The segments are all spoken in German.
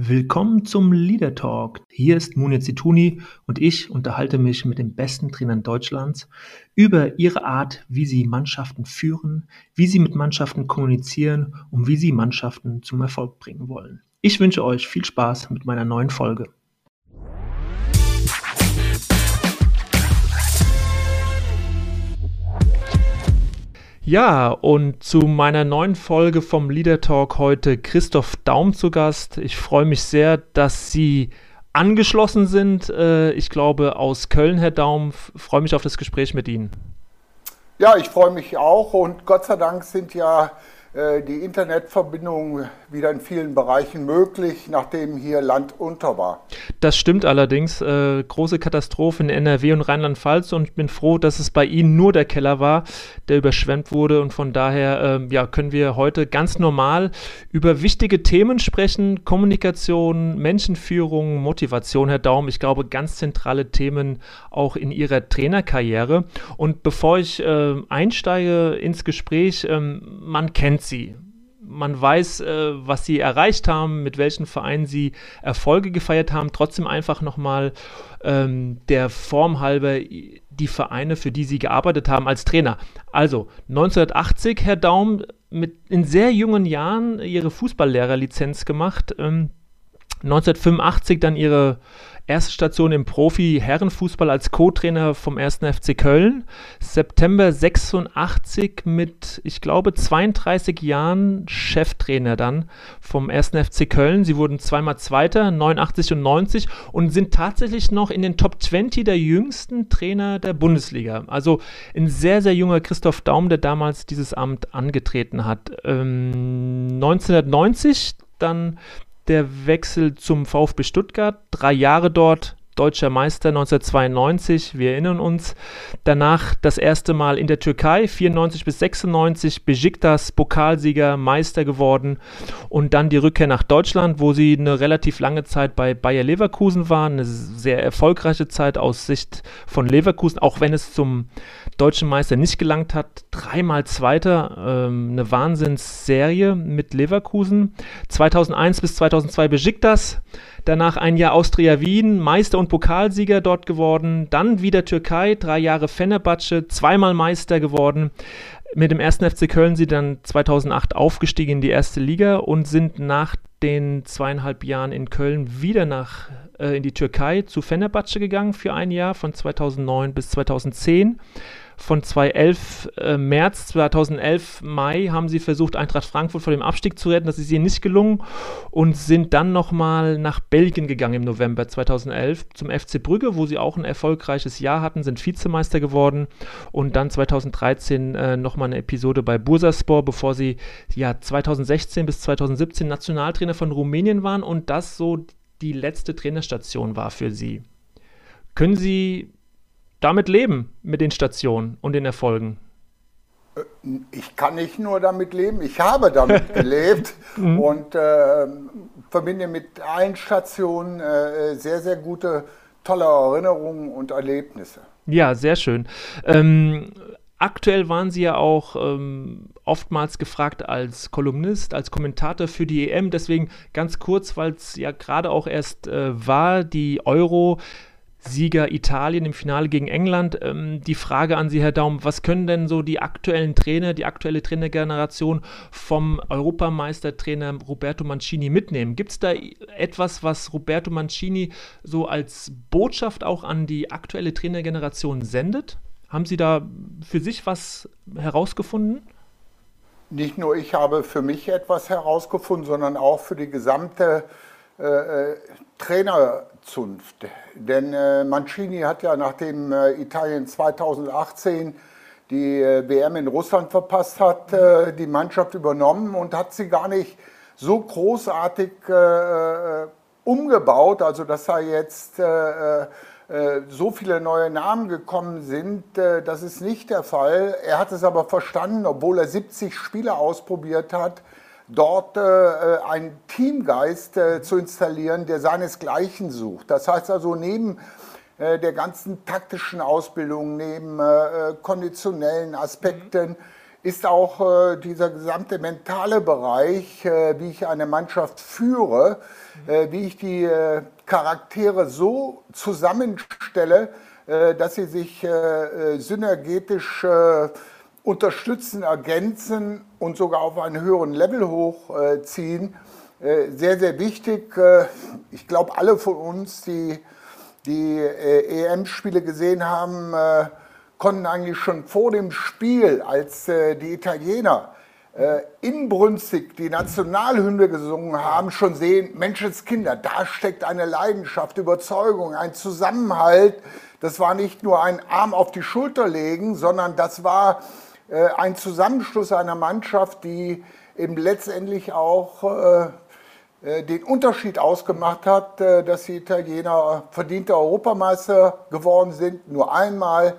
Willkommen zum Leader Talk. Hier ist Munir Zituni und ich unterhalte mich mit den besten Trainern Deutschlands über ihre Art, wie sie Mannschaften führen, wie sie mit Mannschaften kommunizieren und wie sie Mannschaften zum Erfolg bringen wollen. Ich wünsche euch viel Spaß mit meiner neuen Folge. Ja, und zu meiner neuen Folge vom Leader Talk heute Christoph Daum zu Gast. Ich freue mich sehr, dass Sie angeschlossen sind. Äh, ich glaube aus Köln, Herr Daum. Freue mich auf das Gespräch mit Ihnen. Ja, ich freue mich auch und Gott sei Dank sind ja die Internetverbindung wieder in vielen Bereichen möglich, nachdem hier Land unter war. Das stimmt allerdings. Äh, große Katastrophe in NRW und Rheinland-Pfalz und ich bin froh, dass es bei Ihnen nur der Keller war, der überschwemmt wurde und von daher äh, ja, können wir heute ganz normal über wichtige Themen sprechen. Kommunikation, Menschenführung, Motivation, Herr Daum. Ich glaube, ganz zentrale Themen auch in Ihrer Trainerkarriere. Und bevor ich äh, einsteige ins Gespräch, ähm, man kennt sie. Man weiß, äh, was sie erreicht haben, mit welchen Vereinen sie Erfolge gefeiert haben. Trotzdem einfach nochmal ähm, der Form halber die Vereine, für die sie gearbeitet haben als Trainer. Also 1980, Herr Daum, mit in sehr jungen Jahren ihre Fußballlehrerlizenz gemacht. Ähm, 1985 dann ihre Erste Station im Profi-Herrenfußball als Co-Trainer vom 1. FC Köln. September 86 mit, ich glaube, 32 Jahren Cheftrainer dann vom 1. FC Köln. Sie wurden zweimal Zweiter, 89 und 90 und sind tatsächlich noch in den Top 20 der jüngsten Trainer der Bundesliga. Also ein sehr, sehr junger Christoph Daum, der damals dieses Amt angetreten hat. Ähm, 1990 dann der Wechsel zum VfB Stuttgart, drei Jahre dort, deutscher Meister 1992, wir erinnern uns. Danach das erste Mal in der Türkei, 94 bis 96, Besiktas Pokalsieger, Meister geworden und dann die Rückkehr nach Deutschland, wo sie eine relativ lange Zeit bei Bayer Leverkusen waren, eine sehr erfolgreiche Zeit aus Sicht von Leverkusen, auch wenn es zum deutschen Meister nicht gelangt hat. Dreimal Zweiter, ähm, eine Wahnsinnsserie mit Leverkusen. 2001 bis 2002 Besiktas. Danach ein Jahr Austria Wien, Meister und Pokalsieger dort geworden. Dann wieder Türkei, drei Jahre Fenerbahce, zweimal Meister geworden. Mit dem ersten FC Köln sie dann 2008 aufgestiegen in die erste Liga und sind nach den zweieinhalb Jahren in Köln wieder nach äh, in die Türkei zu Fenerbahce gegangen für ein Jahr von 2009 bis 2010 von 2011 äh, März 2011 Mai haben sie versucht, Eintracht Frankfurt vor dem Abstieg zu retten. Das ist ihnen nicht gelungen und sind dann nochmal nach Belgien gegangen im November 2011 zum FC Brügge, wo sie auch ein erfolgreiches Jahr hatten, sind Vizemeister geworden und dann 2013 äh, nochmal eine Episode bei Bursaspor, bevor sie ja 2016 bis 2017 Nationaltrainer von Rumänien waren und das so die letzte Trainerstation war für sie. Können Sie damit leben, mit den Stationen und den Erfolgen? Äh, ich kann nicht nur damit leben, ich habe damit gelebt mhm. und äh, verbinde mit allen Stationen äh, sehr, sehr gute, tolle Erinnerungen und Erlebnisse. Ja, sehr schön. Ähm, aktuell waren Sie ja auch ähm, oftmals gefragt als Kolumnist, als Kommentator für die EM. Deswegen ganz kurz, weil es ja gerade auch erst äh, war, die Euro Sieger Italien im Finale gegen England. Ähm, die Frage an Sie, Herr Daum, was können denn so die aktuellen Trainer, die aktuelle Trainergeneration vom Europameistertrainer Roberto Mancini mitnehmen? Gibt es da etwas, was Roberto Mancini so als Botschaft auch an die aktuelle Trainergeneration sendet? Haben Sie da für sich was herausgefunden? Nicht nur ich habe für mich etwas herausgefunden, sondern auch für die gesamte äh, äh Trainerzunft. Denn äh, Mancini hat ja nachdem äh, Italien 2018 die äh, WM in Russland verpasst hat, äh, die Mannschaft übernommen und hat sie gar nicht so großartig äh, umgebaut, also dass da jetzt so viele neue Namen gekommen sind, das ist nicht der Fall. Er hat es aber verstanden, obwohl er 70 Spiele ausprobiert hat, dort äh, äh, einen Teamgeist äh, zu installieren, der seinesgleichen sucht. Das heißt also neben äh, der ganzen taktischen Ausbildung, neben äh, äh, konditionellen Aspekten, ist auch äh, dieser gesamte mentale Bereich, äh, wie ich eine Mannschaft führe, äh, wie ich die äh, Charaktere so zusammenstelle, äh, dass sie sich äh, synergetisch unterstützen, ergänzen und sogar auf einen höheren Level hochziehen. sehr, sehr wichtig. ich glaube, alle von uns, die die EM-Spiele gesehen haben, konnten eigentlich schon vor dem Spiel, als äh, die Italiener äh, inbrünstig die Nationalhymne gesungen haben, schon sehen, Menschenskinder, da steckt eine Leidenschaft, Überzeugung, ein Zusammenhalt. Das war nicht nur ein Arm auf die Schulter legen, sondern das war äh, ein Zusammenschluss einer Mannschaft, die eben letztendlich auch äh, äh den Unterschied ausgemacht hat, äh, dass die Italiener verdiente Europameister geworden sind, nur einmal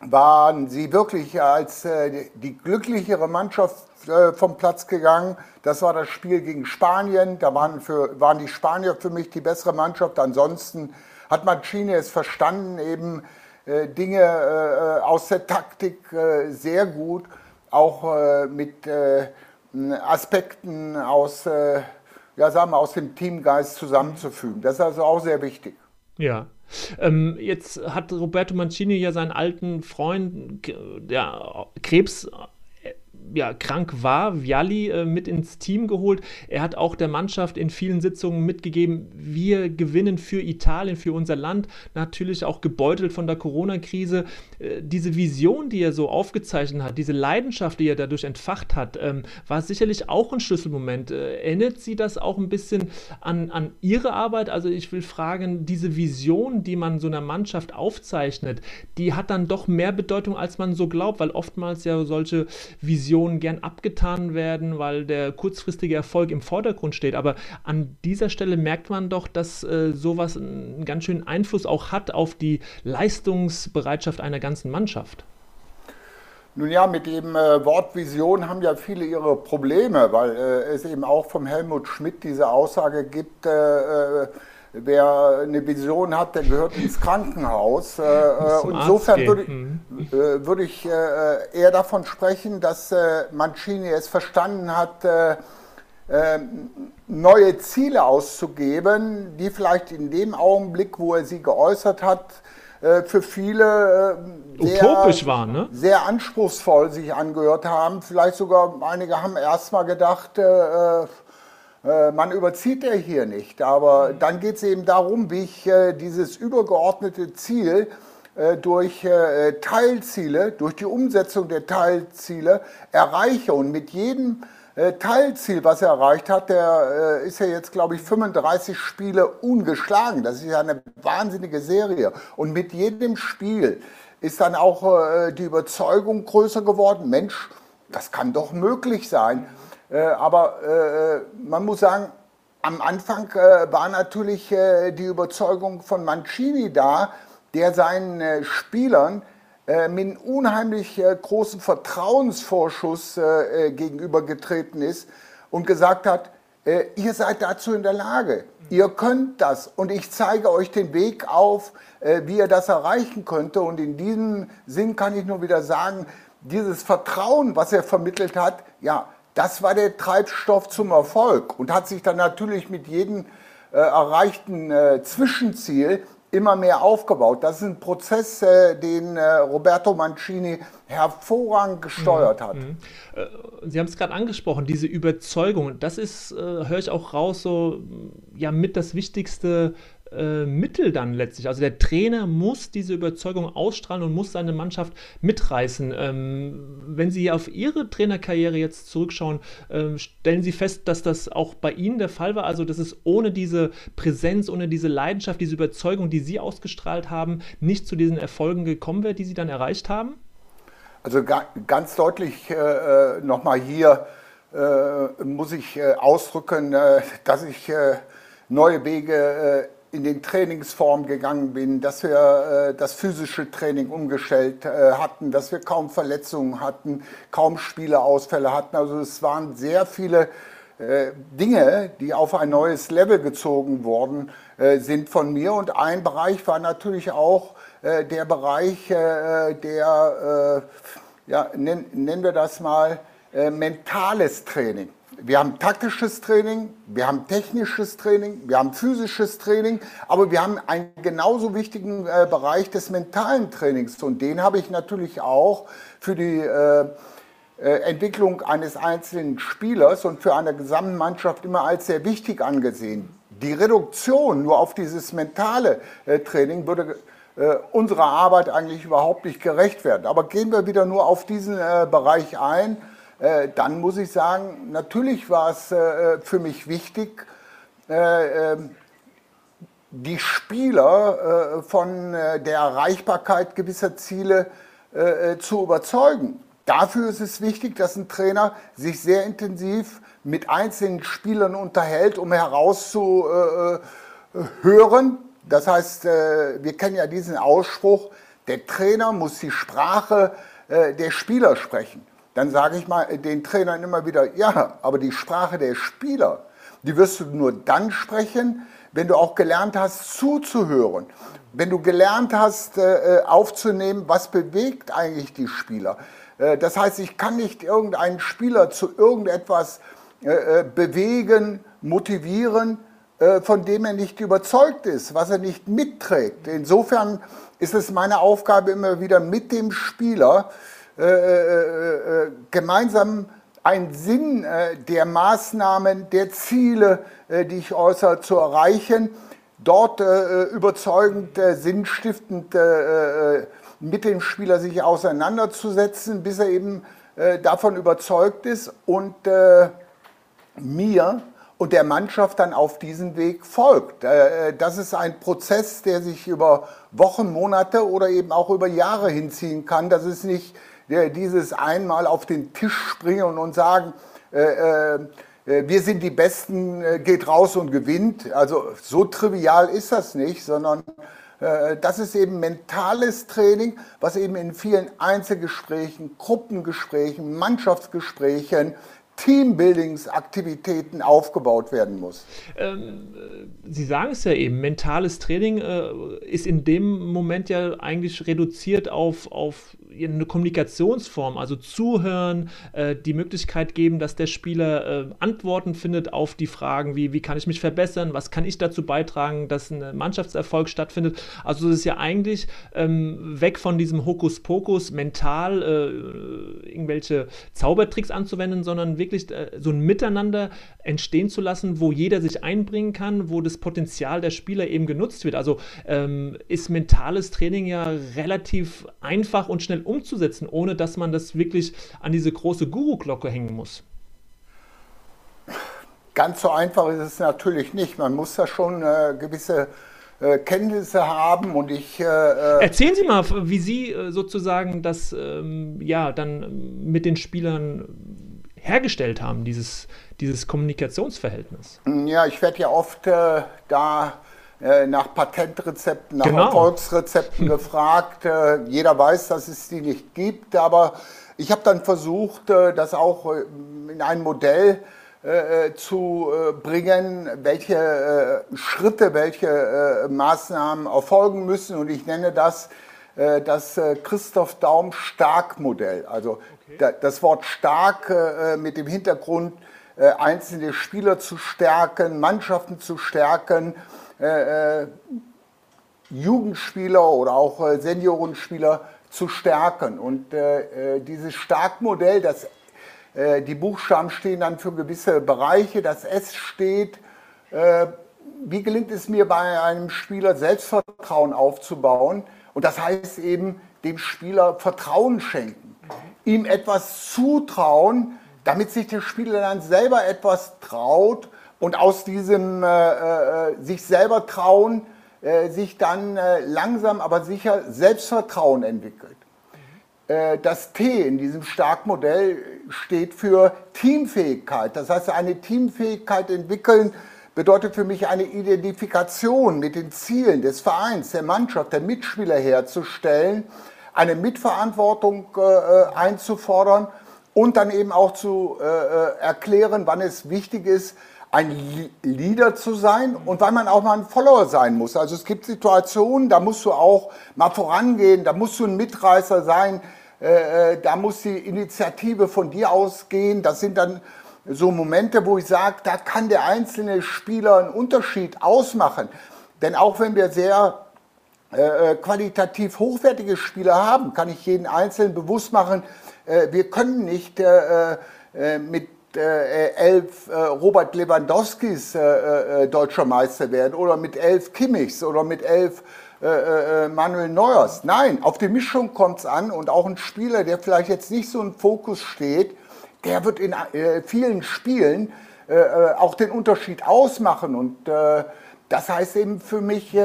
waren sie wirklich als äh, die glücklichere Mannschaft äh, vom Platz gegangen. Das war das Spiel gegen Spanien. Da waren, für, waren die Spanier für mich die bessere Mannschaft. Ansonsten hat Mancini es verstanden, eben äh, Dinge äh, aus der Taktik äh, sehr gut, auch äh, mit Aspekten aus, ja, sagen wir, aus dem Teamgeist zusammenzufügen. Das ist also auch sehr wichtig. Ja, ähm, jetzt hat Roberto Mancini ja seinen alten Freund, ja, Krebs ja, krank war, Vialli äh, mit ins Team geholt. Er hat auch der Mannschaft in vielen Sitzungen mitgegeben, wir gewinnen für Italien, für unser Land. Natürlich auch gebeutelt von der Corona-Krise. Äh, diese Vision, die er so aufgezeichnet hat, diese Leidenschaft, die er dadurch entfacht hat, ähm, war sicherlich auch ein Schlüsselmoment. Äh, erinnert Sie das auch ein bisschen an, an Ihre Arbeit? Also ich will fragen, diese Vision, die man so einer Mannschaft aufzeichnet, die hat dann doch mehr Bedeutung, als man so glaubt, weil oftmals ja solche Visionen Visionen gern abgetan werden, weil der kurzfristige Erfolg im Vordergrund steht. Aber an dieser Stelle merkt man doch, dass äh, sowas einen ganz schönen Einfluss auch hat auf die Leistungsbereitschaft einer ganzen Mannschaft. Nun ja, mit dem äh, Wort Vision haben ja viele ihre Probleme, weil äh, es eben auch vom Helmut Schmidt diese Aussage gibt, äh, äh wer eine Vision hat, der gehört ins Krankenhaus. Äh, äh insofern würde, mhm. äh, würde ich eher davon sprechen, dass Mancini es verstanden hat, neue Ziele auszugeben, die vielleicht in dem Augenblick, wo er sie geäußert hat, für viele sehr, utopisch waren, ne? sehr anspruchsvoll sich angehört haben. Vielleicht sogar einige haben erstmal gedacht, äh, man überzieht er hier nicht, aber dann geht es eben darum, wie ich äh, dieses übergeordnete Ziel äh, durch Teilziele, durch die Umsetzung der Teilziele erreiche. Und mit jedem Teilziel, was er erreicht hat, der ist ja jetzt, glaube ich, 35 Spiele ungeschlagen. Das ist ja eine wahnsinnige Serie. Und mit jedem Spiel ist dann auch die Überzeugung größer geworden, Mensch, das kann doch möglich sein. Äh, aber äh, man muss sagen, am Anfang äh, war natürlich die Überzeugung von Mancini da, der seinen Spielern mit einem unheimlich großen Vertrauensvorschuss gegenübergetreten ist und gesagt hat, ihr seid dazu in der Lage, ihr könnt das und ich zeige euch den Weg auf, wie ihr das erreichen könnte. Und in diesem Sinn kann ich nur wieder sagen, dieses Vertrauen, was er vermittelt hat, ja, das war der Treibstoff zum Erfolg und hat sich dann natürlich mit jedem äh, erreichten äh, Zwischenziel immer mehr aufgebaut. Das ist ein Prozess, äh, den äh, Roberto Mancini hervorragend gesteuert hat. Mhm. Äh, Sie haben es gerade angesprochen, diese Überzeugung. Das ist, äh, höre ich auch raus, so ja mit das Wichtigste äh, Mittel dann letztlich. Also der Trainer muss diese Überzeugung ausstrahlen und muss seine Mannschaft mitreißen. Ähm, wenn Sie auf Ihre Trainerkarriere jetzt zurückschauen, äh, stellen Sie fest, dass das auch bei Ihnen der Fall war. Also dass es ohne diese Präsenz, ohne diese Leidenschaft, diese Überzeugung, die Sie ausgestrahlt haben, nicht zu diesen Erfolgen gekommen wäre, die Sie dann erreicht haben? Also ga, ganz deutlich äh, äh nochmal hier äh, muss ich ausdrücken, dass ich neue Wege in den Trainingsformen gegangen bin, dass wir äh, das physische Training umgestellt äh, hatten, dass wir kaum Verletzungen hatten, kaum Spieleausfälle hatten. Also es waren sehr viele äh, Dinge, die auf ein neues Level gezogen worden sind von mir. Und ein Bereich war natürlich auch der Bereich der ja, nennen wir das mal, mentales Training. Wir haben taktisches Training, wir haben technisches Training, wir haben physisches Training, aber wir haben einen genauso wichtigen äh, Bereich des mentalen Trainings und den habe ich natürlich auch für die äh, äh, Entwicklung eines einzelnen Spielers und für eine gesamte Mannschaft immer als sehr wichtig angesehen. Die Reduktion nur auf dieses mentale äh, Training würde äh, unserer Arbeit eigentlich überhaupt nicht gerecht werden. Aber gehen wir wieder nur auf diesen äh, Bereich ein dann muss ich sagen, natürlich war es äh, für mich wichtig, äh, ähm, die Spieler von der Erreichbarkeit gewisser Ziele zu überzeugen. Dafür ist es wichtig, dass ein Trainer sich sehr intensiv mit einzelnen Spielern unterhält, um herauszuhören. Das heißt, wir kennen ja diesen Ausspruch, der Trainer muss die Sprache der Spieler sprechen dann sage ich mal den Trainern immer wieder, ja, aber die Sprache der Spieler, die wirst du nur dann sprechen, wenn du auch gelernt hast zuzuhören, wenn du gelernt hast äh, aufzunehmen, was bewegt eigentlich die Spieler. Äh, das heißt, ich kann nicht irgendeinen Spieler zu irgendetwas äh, bewegen, motivieren, von dem er nicht überzeugt ist, was er nicht mitträgt. Insofern ist es meine Aufgabe immer wieder mit dem Spieler, äh, äh, äh, gemeinsam einen Sinn der Maßnahmen, der Ziele, die ich äußere, zu erreichen, dort überzeugend, sinnstiftend mit dem Spieler sich auseinanderzusetzen, bis er eben davon überzeugt ist und mir und der Mannschaft dann auf diesen Weg folgt. Das ist ein Prozess, der sich über Wochen, Monate oder eben auch über Jahre hinziehen kann. Das ist nicht dieses einmal auf den Tisch springen und sagen, äh, äh, wir sind die Besten, äh, geht raus und gewinnt. Also so trivial ist das nicht, sondern äh, das ist eben mentales Training, was eben in vielen Einzelgesprächen, Gruppengesprächen, Mannschaftsgesprächen Teambuildingsaktivitäten aufgebaut werden muss. Ähm, Sie sagen es ja eben, mentales Training äh, ist in dem Moment ja eigentlich reduziert auf, auf eine Kommunikationsform, also zuhören, äh, die Möglichkeit geben, dass der Spieler äh, Antworten findet auf die Fragen, wie, wie kann ich mich verbessern, was kann ich dazu beitragen, dass ein Mannschaftserfolg stattfindet. Also es ist ja eigentlich ähm, weg von diesem Hokuspokus mental äh, irgendwelche Zaubertricks anzuwenden, sondern wirklich äh, so ein Miteinander entstehen zu lassen, wo jeder sich einbringen kann, wo das Potenzial der Spieler eben genutzt wird. Also ähm, ist mentales Training ja relativ einfach und schnell umzusetzen, ohne dass man das wirklich an diese große Guru-Glocke hängen muss? Ganz so einfach ist es natürlich nicht. Man muss da schon äh, gewisse äh, Kenntnisse haben und ich. Äh, äh Erzählen Sie mal, wie Sie äh, sozusagen das ähm, ja dann mit den Spielern hergestellt haben, dieses, dieses Kommunikationsverhältnis. Ja, ich werde ja oft äh, da nach Patentrezepten, nach genau. Erfolgsrezepten gefragt. Äh, jeder weiß, dass es die nicht gibt, aber ich habe dann versucht, äh, das auch in ein Modell zu bringen, welche Schritte, welche Maßnahmen erfolgen müssen. Und ich nenne das das Christoph Daum Stark-Modell. Also okay. das Wort stark mit dem Hintergrund, einzelne Spieler zu stärken, Mannschaften zu stärken äh, äh, Jugendspieler oder auch äh, Seniorenspieler zu stärken. Und äh, äh dieses Starkmodell, das, äh, die Buchstaben stehen dann für gewisse Bereiche, das S steht, wie gelingt es mir bei einem Spieler Selbstvertrauen aufzubauen? Und das heißt eben, dem Spieler Vertrauen schenken, ihm etwas zutrauen, damit sich der Spieler dann selber etwas traut und aus diesem äh, äh, sich selber trauen, äh, sich dann äh, langsam aber sicher Selbstvertrauen entwickelt. Äh, das T in diesem Starkmodell steht für Teamfähigkeit. Das heißt, eine Teamfähigkeit entwickeln bedeutet für mich eine Identifikation mit den Zielen des Vereins, der Mannschaft, der Mitspieler herzustellen, eine Mitverantwortung äh, einzufordern und dann eben auch zu erklären, wann es wichtig ist, ein Leader zu sein und weil man auch mal ein Follower sein muss. Also es gibt Situationen, da musst du auch mal vorangehen, da musst du ein Mitreißer sein, äh, da muss die Initiative von dir ausgehen. Das sind dann so Momente, wo ich sage, da kann der einzelne Spieler einen Unterschied ausmachen. Denn auch wenn wir sehr äh, qualitativ hochwertige Spieler haben, kann ich jeden Einzelnen bewusst machen, äh, wir können nicht äh, äh äh, elf Robert Lewandowskis deutscher Meister werden oder mit elf Kimmichs oder mit elf Manuel Neuers. Nein, auf die Mischung kommt es an und auch ein Spieler, der vielleicht jetzt nicht so im Fokus steht, der wird in vielen Spielen auch den Unterschied ausmachen und das heißt eben für mich,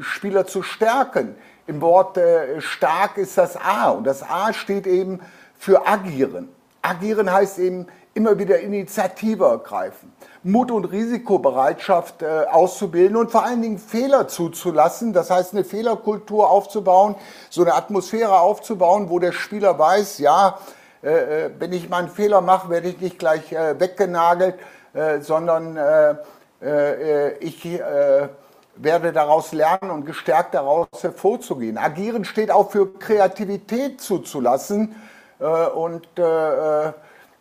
Spieler zu stärken. Im Wort stark ist das A und das A steht eben für agieren. Agieren heißt eben immer wieder Initiative ergreifen, Mut und Risikobereitschaft äh, auszubilden und vor allen Dingen Fehler zuzulassen. Das heißt, eine Fehlerkultur aufzubauen, so eine Atmosphäre aufzubauen, wo der Spieler weiß, ja, äh, äh wenn ich mal einen Fehler mache, werde ich nicht gleich äh, weggenagelt, äh, sondern äh, ich werde daraus lernen und gestärkt daraus hervorzugehen. Agieren steht auch für Kreativität zuzulassen und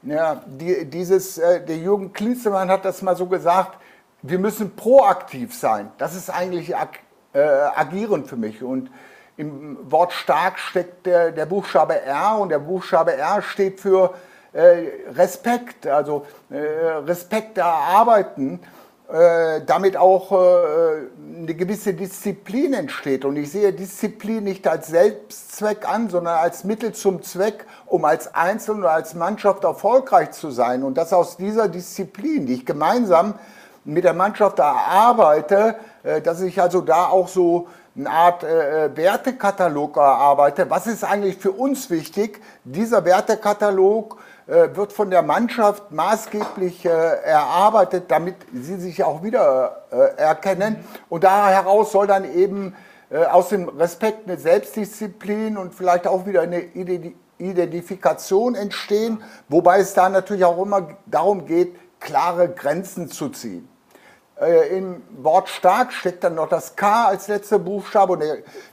ja, die, dieses, der Jürgen Klinsmann hat das mal so gesagt, wir müssen proaktiv sein. Das ist eigentlich ag, äh, agieren für mich. Und im Wort stark steckt der, der, Buchstabe R und der Buchstabe R steht für äh, Respekt, also äh, Respekt erarbeiten äh, damit auch äh, eine gewisse Disziplin entsteht. Und ich sehe Disziplin nicht als Selbstzweck an, sondern als Mittel zum Zweck, um als Einzelne oder als Mannschaft erfolgreich zu sein. Und dass aus dieser Disziplin, die ich gemeinsam mit der Mannschaft erarbeite, äh, dass ich also da auch so eine Art Wertekatalog erarbeite. Was ist eigentlich für uns wichtig? Dieser Wertekatalog wird von der Mannschaft maßgeblich äh, erarbeitet, damit sie sich auch wieder äh, erkennen. Und da heraus soll dann eben aus dem Respekt eine Selbstdisziplin und vielleicht auch wieder eine Identifikation entstehen, wobei es da natürlich auch immer darum geht, klare Grenzen zu ziehen. Im Wort stark steckt dann noch das K als letzter Buchstabe und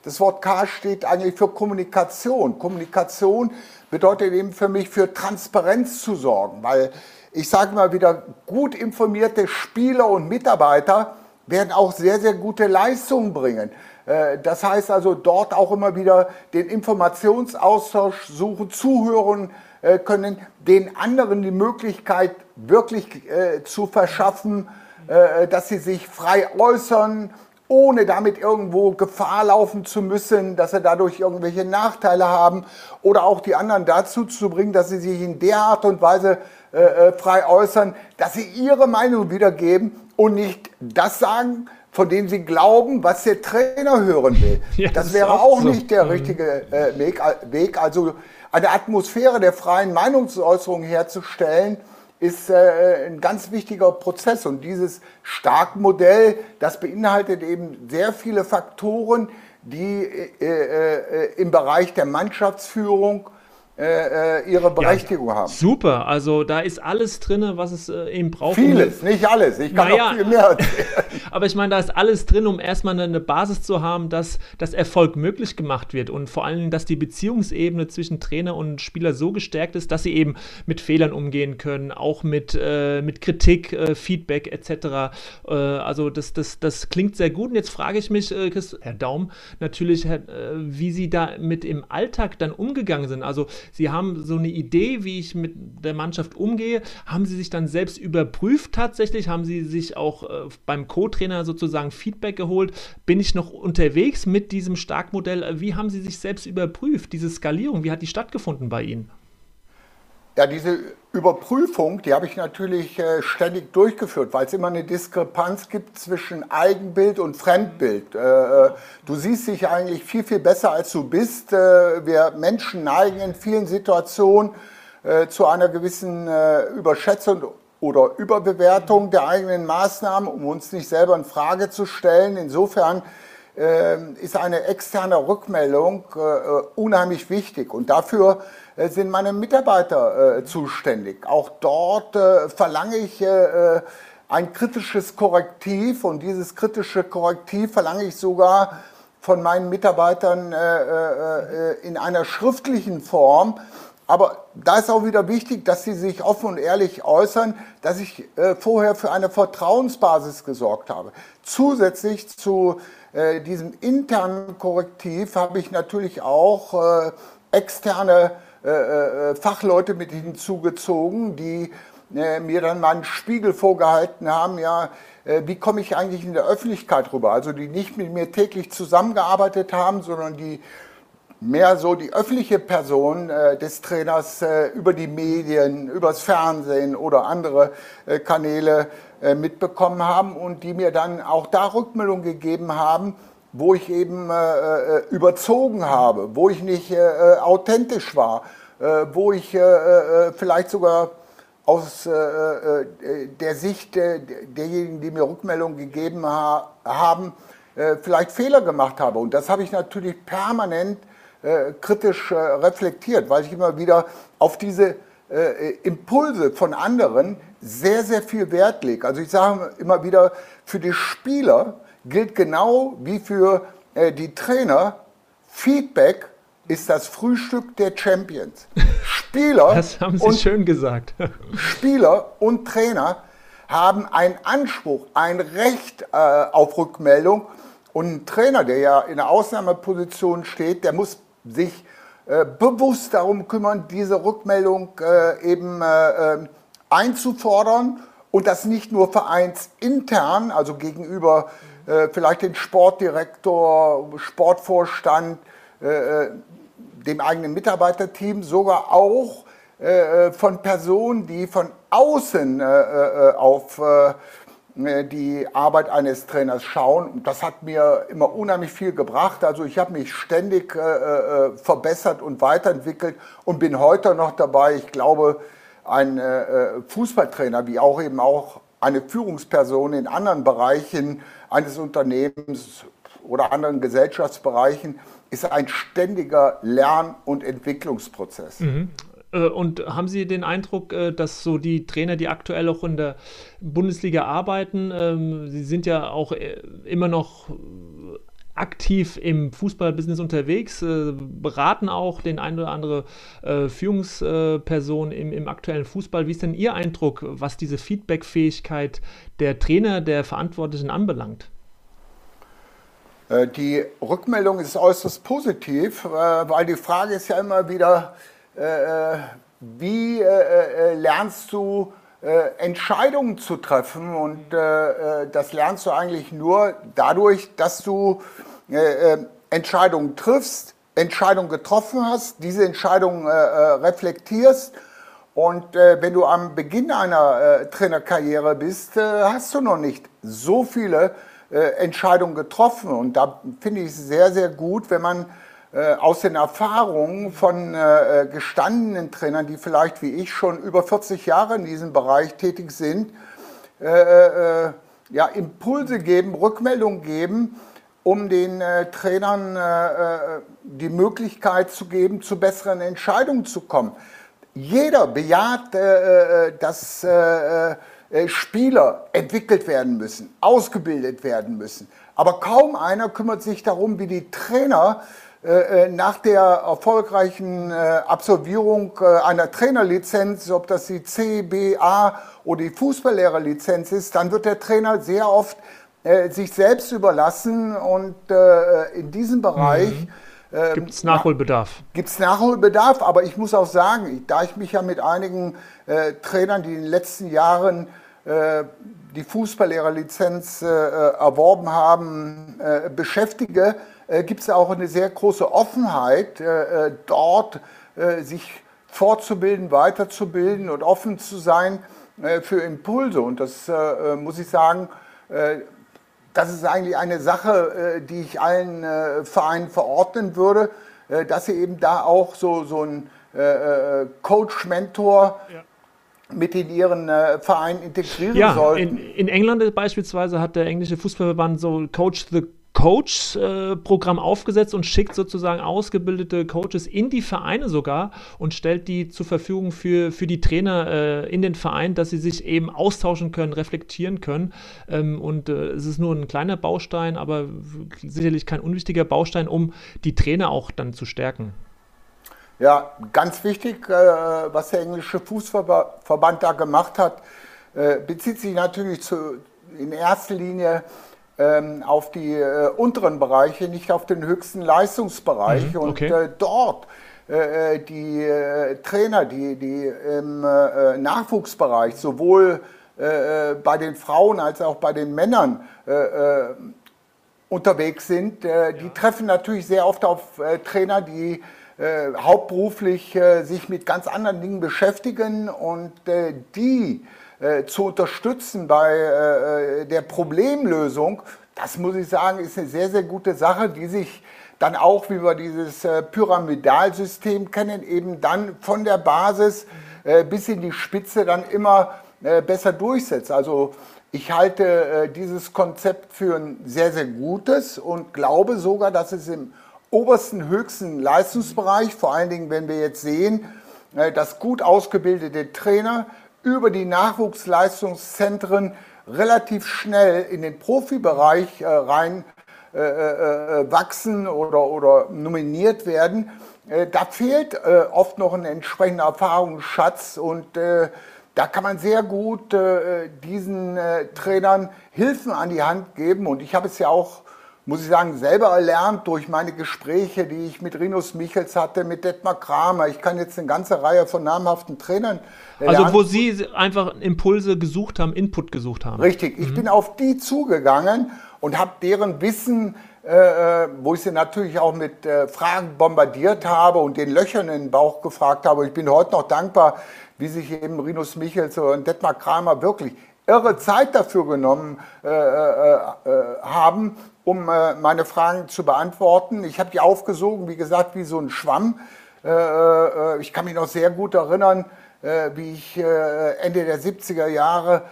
das Wort K steht eigentlich für Kommunikation. Kommunikation bedeutet eben für mich, für Transparenz zu sorgen, weil ich sage mal wieder, gut informierte Spieler und Mitarbeiter werden auch sehr, sehr gute Leistungen bringen. Äh, das heißt also dort auch immer wieder den Informationsaustausch suchen, zuhören äh, können, den anderen die Möglichkeit wirklich äh, zu verschaffen, dass sie sich frei äußern, ohne damit irgendwo Gefahr laufen zu müssen, dass sie dadurch irgendwelche Nachteile haben oder auch die anderen dazu zu bringen, dass sie sich in der Art und Weise äh, äh frei äußern, dass sie ihre Meinung wiedergeben und nicht das sagen, von dem sie glauben, was der Trainer hören will. Ja, das, das wäre auch so. nicht der mhm. richtige äh, Weg. Also eine Atmosphäre der freien Meinungsäußerung herzustellen, ist äh, ein ganz wichtiger Prozess. Und dieses Stark-Modell, das beinhaltet eben sehr viele Faktoren, die äh, äh, im Bereich der Mannschaftsführung äh, äh, ihre Berechtigung ja, haben. Super, also da ist alles drin, was es äh, eben braucht. Vieles, um, nicht alles. Ich kann naja, viel mehr erzählen. aber ich meine, da ist alles drin, um erstmal eine, Basis zu haben, dass, dass Erfolg möglich gemacht wird und vor allem, dass die Beziehungsebene zwischen Trainer und Spieler so gestärkt ist, dass sie eben mit Fehlern umgehen können, auch mit, äh, mit Kritik, äh, Feedback etc. Äh, also das, das, das klingt sehr gut. Und jetzt frage ich mich, Herr Daum, natürlich, Herr, wie Sie da mit im Alltag dann umgegangen sind. Also Sie haben so eine Idee, wie ich mit der Mannschaft umgehe. Haben Sie sich dann selbst überprüft tatsächlich? Haben Sie sich auch äh, beim Co-Trainer sozusagen Feedback geholt? Bin ich noch unterwegs mit diesem Starkmodell? Wie haben Sie sich selbst überprüft, diese Skalierung? Wie hat die stattgefunden bei Ihnen? Ja, diese Überprüfung, die habe ich natürlich äh, ständig durchgeführt, weil es immer eine Diskrepanz gibt zwischen Eigenbild und Fremdbild. Äh, äh, du siehst dich eigentlich viel, viel besser, als du bist. Äh, wir Menschen neigen in vielen Situationen äh, zu einer gewissen äh, Überschätzung oder Überbewertung der eigenen Maßnahmen, um uns nicht selber in Frage zu stellen. Insofern ist eine externe Rückmeldung unheimlich wichtig. Und dafür äh, sind meine Mitarbeiter äh, zuständig. Auch dort äh, verlange ich äh, ein kritisches Korrektiv und dieses kritische Korrektiv verlange ich sogar von meinen Mitarbeitern äh, in einer schriftlichen Form. Aber da ist auch wieder wichtig, dass sie sich offen und ehrlich äußern, dass ich vorher für eine Vertrauensbasis gesorgt habe. Zusätzlich zu diesem internen Korrektiv habe ich natürlich auch externe Fachleute mit hinzugezogen, die mir dann mal einen Spiegel vorgehalten haben, ja, äh, wie komme ich eigentlich in der Öffentlichkeit rüber? Also die nicht mit mir täglich zusammengearbeitet haben, sondern die mehr so die öffentliche Person äh, des Trainers äh, über die Medien, übers Fernsehen oder andere äh, Kanäle äh, mitbekommen haben und die mir dann auch da Rückmeldung gegeben haben, wo ich eben äh, überzogen habe, wo ich nicht authentisch war, wo ich vielleicht sogar aus äh, äh, der Sicht äh, derjenigen, die mir Rückmeldungen gegeben ha haben, äh, vielleicht Fehler gemacht habe. Und das habe ich natürlich permanent äh, kritisch äh, reflektiert, weil ich immer wieder auf diese Impulse von anderen sehr, sehr viel Wert lege. Also ich sage immer wieder, für die Spieler gilt genau wie für die Trainer, Feedback ist das Frühstück der Champions. Spieler, das haben Sie und, schön gesagt. Spieler und Trainer haben einen Anspruch, ein Recht äh, auf Rückmeldung. Und ein Trainer, der ja in der Ausnahmeposition steht, der muss sich äh, bewusst darum kümmern, diese Rückmeldung äh, eben äh, äh, einzufordern und das nicht nur vereinsintern, also gegenüber äh, vielleicht dem Sportdirektor, Sportvorstand, dem eigenen Mitarbeiterteam, sogar auch äh, von Personen, die von außen äh, äh auf äh, die Arbeit eines Trainers schauen. Das hat mir immer unheimlich viel gebracht. Also ich habe mich ständig äh, äh, verbessert und weiterentwickelt und bin heute noch dabei. Ich glaube, ein Fußballtrainer, wie auch eben auch eine Führungsperson in anderen Bereichen eines Unternehmens oder anderen Gesellschaftsbereichen, ist ein ständiger Lern- und Entwicklungsprozess. Mhm. Äh, und haben Sie den Eindruck, äh, dass so die Trainer, die aktuell auch in der Bundesliga arbeiten, ähm, sie sind ja auch äh, immer noch aktiv im Fußballbusiness unterwegs, beraten auch den ein oder andere Führungsperson im, im aktuellen Fußball. Wie ist denn Ihr Eindruck, was diese Feedbackfähigkeit der Trainer, der Verantwortlichen anbelangt? Die Rückmeldung ist äußerst positiv, weil die Frage ist ja immer wieder, wie lernst du Entscheidungen zu treffen? Und das lernst du eigentlich nur dadurch, dass du Entscheidungen triffst, Entscheidungen getroffen hast, diese Entscheidungen reflektierst. Und wenn du am Beginn einer Trainerkarriere bist, hast du noch nicht so viele äh, Entscheidung getroffen. Und da finde ich es sehr, sehr gut, wenn man äh, aus den Erfahrungen von äh, gestandenen Trainern, die vielleicht wie ich schon über 40 Jahre in diesem Bereich tätig sind, ja, Impulse geben, Rückmeldungen geben, um den äh, Trainern äh, die Möglichkeit zu geben, zu besseren Entscheidungen zu kommen. Jeder bejaht, äh, dass äh, Spieler entwickelt werden müssen, ausgebildet werden müssen. Aber kaum einer kümmert sich darum, wie die Trainer äh, äh, nach der erfolgreichen Absolvierung einer Trainerlizenz, ob das die CBA oder die Fußballlehrerlizenz ist, dann wird der Trainer sehr oft sich selbst überlassen und in diesem Bereich mhm. Gibt es Nachholbedarf? Gibt es Nachholbedarf, aber ich muss auch sagen, da ich mich ja mit einigen äh, Trainern, die in den letzten Jahren äh, die Fußballlehrerlizenz äh, erworben haben, äh, beschäftige, gibt es auch eine sehr große Offenheit, dort sich fortzubilden, weiterzubilden und offen zu sein für Impulse. Und das muss ich sagen, das ist eigentlich eine Sache, die ich allen Vereinen verordnen würde, dass sie eben da auch so, so ein Coach, Mentor, ja mit in ihren äh, Verein integrieren ja, sollten. In, in England beispielsweise hat der englische Fußballverband so Coach the Coach-Programm aufgesetzt und schickt sozusagen ausgebildete Coaches in die Vereine sogar und stellt die zur Verfügung für, für die Trainer äh, in den Verein, dass sie sich eben austauschen können, reflektieren können. Ähm, und äh, es ist nur ein kleiner Baustein, aber sicherlich kein unwichtiger Baustein, um die Trainer auch dann zu stärken. Ja, ganz wichtig, äh, was der englische Fußverband da gemacht hat, äh, bezieht sich natürlich zu, in erster Linie auf die äh, unteren Bereiche, nicht auf den höchsten Leistungsbereich. Mhm, okay. Und äh, dort äh, äh, die äh, Trainer, die, die im äh, Nachwuchsbereich sowohl bei den Frauen als auch bei den Männern unterwegs sind, die treffen natürlich sehr oft auf Trainer, die hauptberuflich sich mit ganz anderen Dingen beschäftigen und die zu unterstützen bei äh, äh, der Problemlösung, das muss ich sagen, ist eine sehr, sehr gute Sache, die sich dann auch, wie wir dieses äh, Pyramidalsystem kennen, eben dann von der Basis äh, bis in die Spitze dann immer äh, besser durchsetzt. Also ich halte dieses Konzept für ein sehr, sehr gutes und glaube sogar, dass es im obersten, höchsten Leistungsbereich, vor allen Dingen, wenn wir jetzt sehen, dass gut ausgebildete Trainer über die Nachwuchsleistungszentren relativ schnell in den Profibereich äh, rein äh, äh, äh wachsen oder, oder nominiert werden. Äh, da fehlt oft noch ein entsprechender Erfahrungsschatz und da kann man sehr gut diesen Trainern Hilfen an die Hand geben. Und ich habe es ja auch muss ich sagen, selber erlernt durch meine Gespräche, die ich mit Rinus Michels hatte, mit Detmar Kramer. Ich kann jetzt eine ganze Reihe von namhaften Trainern. Also wo Sie einfach Impulse gesucht haben, Input gesucht haben. Richtig. Ich mhm. bin auf die zugegangen und habe deren Wissen, äh, äh, wo ich sie natürlich auch mit äh, Fragen bombardiert habe und den Löchern in den Bauch gefragt habe. Ich bin heute noch dankbar, wie sich eben Rinus Michels und Detmar Kramer wirklich irre Zeit dafür genommen äh, äh, äh, haben, um äh, meine Fragen zu beantworten. Ich habe die aufgesogen, wie gesagt, wie so ein Schwamm. Äh, äh, ich kann mich noch sehr gut erinnern, wie ich Ende der 70er Jahre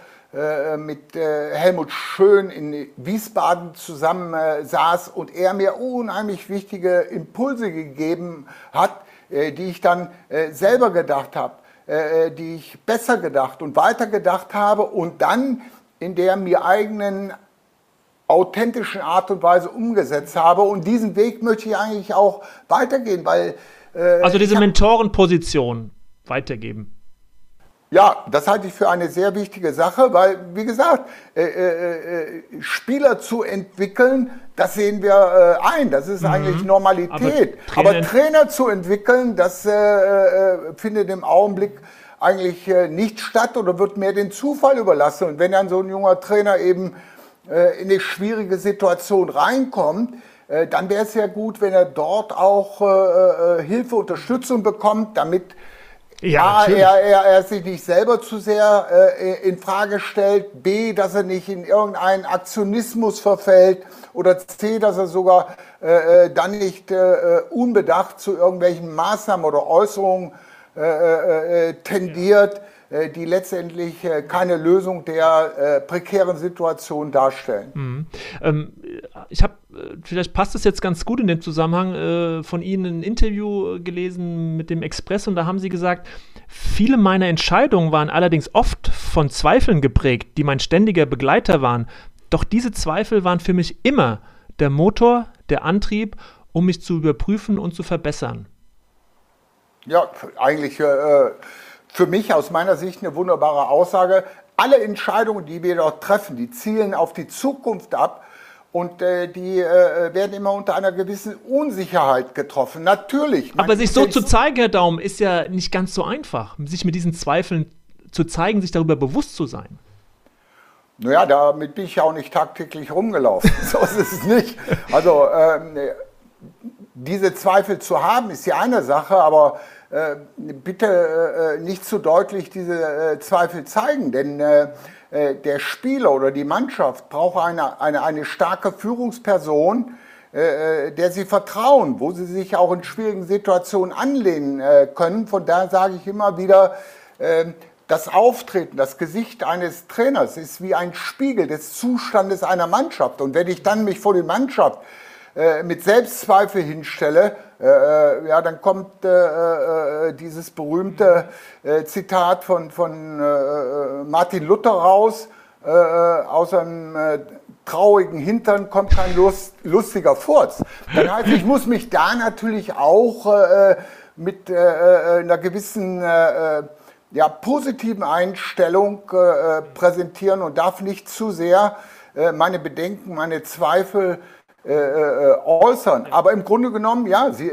mit Helmut Schön in Wiesbaden zusammen saß und er mir unheimlich wichtige Impulse gegeben hat, die ich dann selber gedacht habe. Äh, die ich besser gedacht und weiter gedacht habe und dann in der mir eigenen authentischen Art und Weise umgesetzt habe. Und diesen Weg möchte ich eigentlich auch weitergehen, weil. Äh, also diese Mentorenposition weitergeben. Ja, das halte ich für eine sehr wichtige Sache, weil, wie gesagt, äh, äh, äh Spieler zu entwickeln, das sehen wir äh, ein, das ist mhm. eigentlich Normalität. Aber, Trainer, Aber Trainer, zu entwickeln, das äh, äh, findet im Augenblick eigentlich nicht statt oder wird mehr den Zufall überlassen. Und wenn dann so ein junger Trainer eben in eine schwierige Situation reinkommt, dann wäre es ja gut, wenn er dort auch Hilfe, Unterstützung bekommt, damit ja, A, er, er, er sich nicht selber zu sehr äh, in Frage stellt, B, dass er nicht in irgendeinen Aktionismus verfällt oder C, dass er sogar äh, äh dann nicht äh, unbedacht zu irgendwelchen Maßnahmen oder Äußerungen äh, äh, äh tendiert. Ja äh, die letztendlich äh, keine Lösung der äh, prekären Situation darstellen. Mhm. Ähm, ich habe, vielleicht passt es jetzt ganz gut in dem Zusammenhang, äh, von Ihnen ein Interview gelesen mit dem Express und da haben Sie gesagt, viele meiner Entscheidungen waren allerdings oft von Zweifeln geprägt, die mein ständiger Begleiter waren. Doch diese Zweifel waren für mich immer der Motor, der Antrieb, um mich zu überprüfen und zu verbessern. Ja, eigentlich äh, für mich aus meiner Sicht eine wunderbare Aussage. Alle Entscheidungen, die wir dort treffen, die zielen auf die Zukunft ab und äh, die äh, werden immer unter einer gewissen Unsicherheit getroffen. Natürlich. Aber sich so zu zeigen, Herr Daum, ist ja nicht ganz so einfach, sich mit diesen Zweifeln zu zeigen, sich darüber bewusst zu sein. Naja, damit bin ich ja auch nicht tagtäglich rumgelaufen. so ist es nicht. Also ähm, diese Zweifel zu haben, ist ja eine Sache, aber bitte äh, nicht zu deutlich diese äh, Zweifel zeigen, denn der Spieler oder die Mannschaft braucht eine, eine, eine starke Führungsperson, der sie vertrauen, wo sie sich auch in schwierigen Situationen anlehnen können. Von daher sage ich immer wieder, das Auftreten, das Gesicht eines Trainers ist wie ein Spiegel des Zustandes einer Mannschaft. Und wenn ich dann mich vor die Mannschaft äh, mit Selbstzweifel hinstelle, äh, äh ja, dann kommt äh, äh, dieses berühmte Zitat von, von Martin Luther raus, aus einem traurigen Hintern kommt kein Lust, lustiger Furz. Dann heißt, ich muss mich da natürlich auch mit einer gewissen ja, positiven Einstellung präsentieren und darf nicht zu sehr meine Bedenken, meine Zweifel äh, äh, äußern. Aber im Grunde genommen, ja, sie,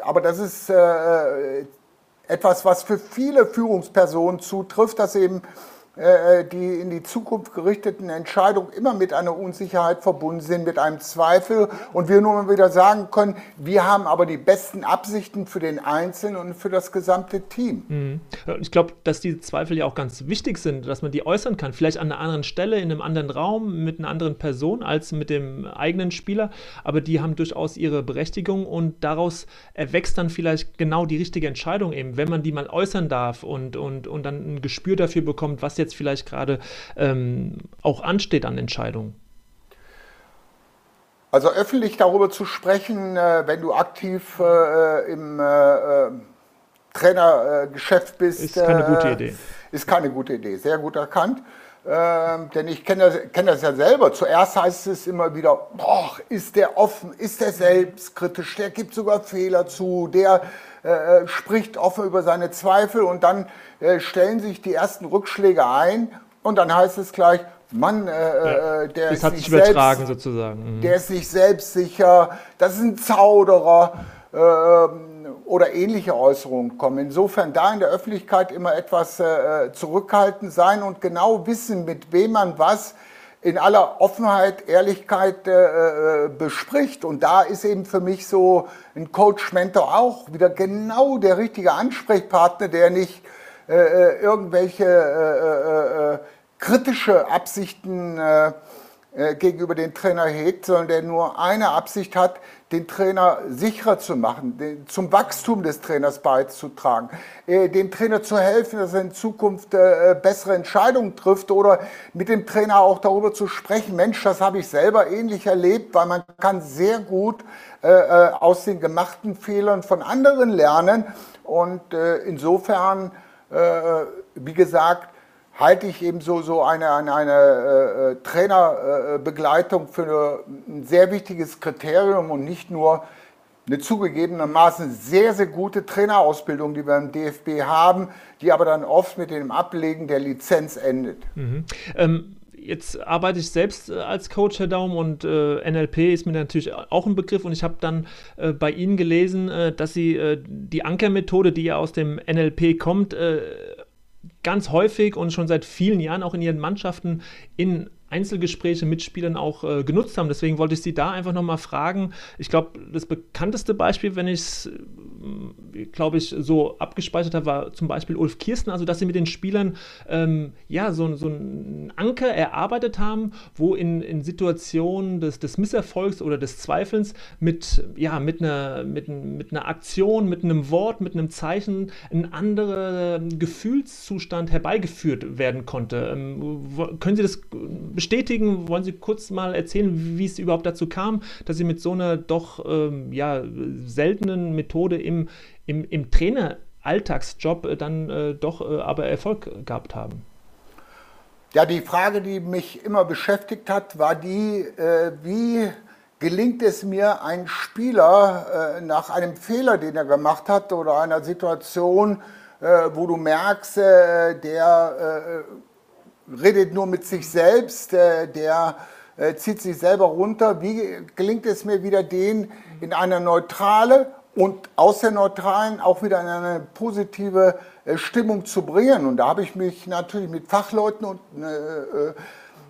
aber das ist äh, etwas, was für viele Führungspersonen zutrifft, dass eben äh, die in die Zukunft gerichteten Entscheidungen immer mit einer Unsicherheit verbunden sind, mit einem Zweifel und wir nur mal wieder sagen können, wir haben aber die besten Absichten für den Einzelnen und für das gesamte Team. Mhm. Ich glaube, dass diese Zweifel ja auch ganz wichtig sind, dass man die äußern kann, vielleicht an einer anderen Stelle, in einem anderen Raum, mit einer anderen Person als mit dem eigenen Spieler, aber die haben durchaus ihre Berechtigung und daraus erwächst dann vielleicht genau die richtige Entscheidung eben, wenn man die mal äußern darf und, und, und dann ein Gespür dafür bekommt, was jetzt vielleicht gerade ähm, auch ansteht an Entscheidungen? Also öffentlich darüber zu sprechen, äh, wenn du aktiv äh, im äh, äh Trainergeschäft bist, ist keine gute äh, Idee. Ist keine gute Idee, sehr gut erkannt. Ähm, denn ich kenne das, kenn das ja selber. Zuerst heißt es immer wieder, boah, ist der offen, ist der selbstkritisch, der gibt sogar Fehler zu, der äh, spricht offen über seine Zweifel und dann äh, stellen sich die ersten Rückschläge ein und dann heißt es gleich, Mann, äh, ja, äh, der ist nicht selbst, sozusagen. Mhm. Der ist nicht selbstsicher, das ist ein Zauderer äh, oder ähnliche Äußerungen kommen. Insofern da in der Öffentlichkeit immer etwas äh, zurückhaltend sein und genau wissen, mit wem man was in aller Offenheit, Ehrlichkeit äh, äh, bespricht. Und da ist eben für mich so ein Coach-Mentor auch wieder genau der richtige Ansprechpartner, der nicht äh, äh irgendwelche äh, kritische Absichten gegenüber dem Trainer hegt, sondern der nur eine Absicht hat, den Trainer sicherer zu machen, den, zum Wachstum des Trainers beizutragen, äh, dem Trainer zu helfen, dass er in Zukunft äh, bessere Entscheidungen trifft oder mit dem Trainer auch darüber zu sprechen, Mensch, das habe ich selber ähnlich erlebt, weil man kann sehr gut äh, äh aus den gemachten Fehlern von anderen lernen. Und äh, insofern, äh, wie gesagt, halte ich eben so, so eine, eine, eine äh, Trainerbegleitung für ein sehr wichtiges Kriterium und nicht nur eine zugegebenermaßen sehr, sehr gute Trainerausbildung, die wir im DFB haben, die aber dann oft mit dem Ablegen der Lizenz endet. Mhm. Ähm jetzt arbeite ich selbst äh, als Coach, Herr Daum, und äh, NLP ist mir natürlich auch ein Begriff. Und ich habe dann äh, bei Ihnen gelesen, äh, dass Sie äh, die Ankermethode, die ja aus dem NLP kommt, äh, ganz häufig und schon seit vielen Jahren auch in ihren Mannschaften in Einzelgespräche mit Spielern auch äh, genutzt haben. Deswegen wollte ich Sie da einfach nochmal fragen. Ich glaube, das bekannteste Beispiel, wenn ich es, äh, glaube ich, so abgespeichert habe, war zum Beispiel Ulf Kirsten. Also, dass Sie mit den Spielern ähm, ja so, so einen Anker erarbeitet haben, wo in, in Situationen des, des Misserfolgs oder des Zweifelns mit, ja, mit, einer, mit, mit einer Aktion, mit einem Wort, mit einem Zeichen ein anderer Gefühlszustand herbeigeführt werden konnte. Ähm, können Sie das bestätigen? Wollen Sie kurz mal erzählen, wie es überhaupt dazu kam, dass Sie mit so einer doch ähm, ja, seltenen Methode im, im, im Trainer-Alltagsjob äh, dann äh, doch äh, aber Erfolg gehabt haben? Ja, die Frage, die mich immer beschäftigt hat, war die, äh, wie gelingt es mir, einen Spieler äh, nach einem Fehler, den er gemacht hat oder einer Situation, äh, wo du merkst, der redet nur mit sich selbst, äh, der äh, zieht sich selber runter. Wie gelingt es mir wieder, den in eine neutrale und aus der neutralen auch wieder in eine positive äh, Stimmung zu bringen? Und da habe ich mich natürlich mit Fachleuten und, äh,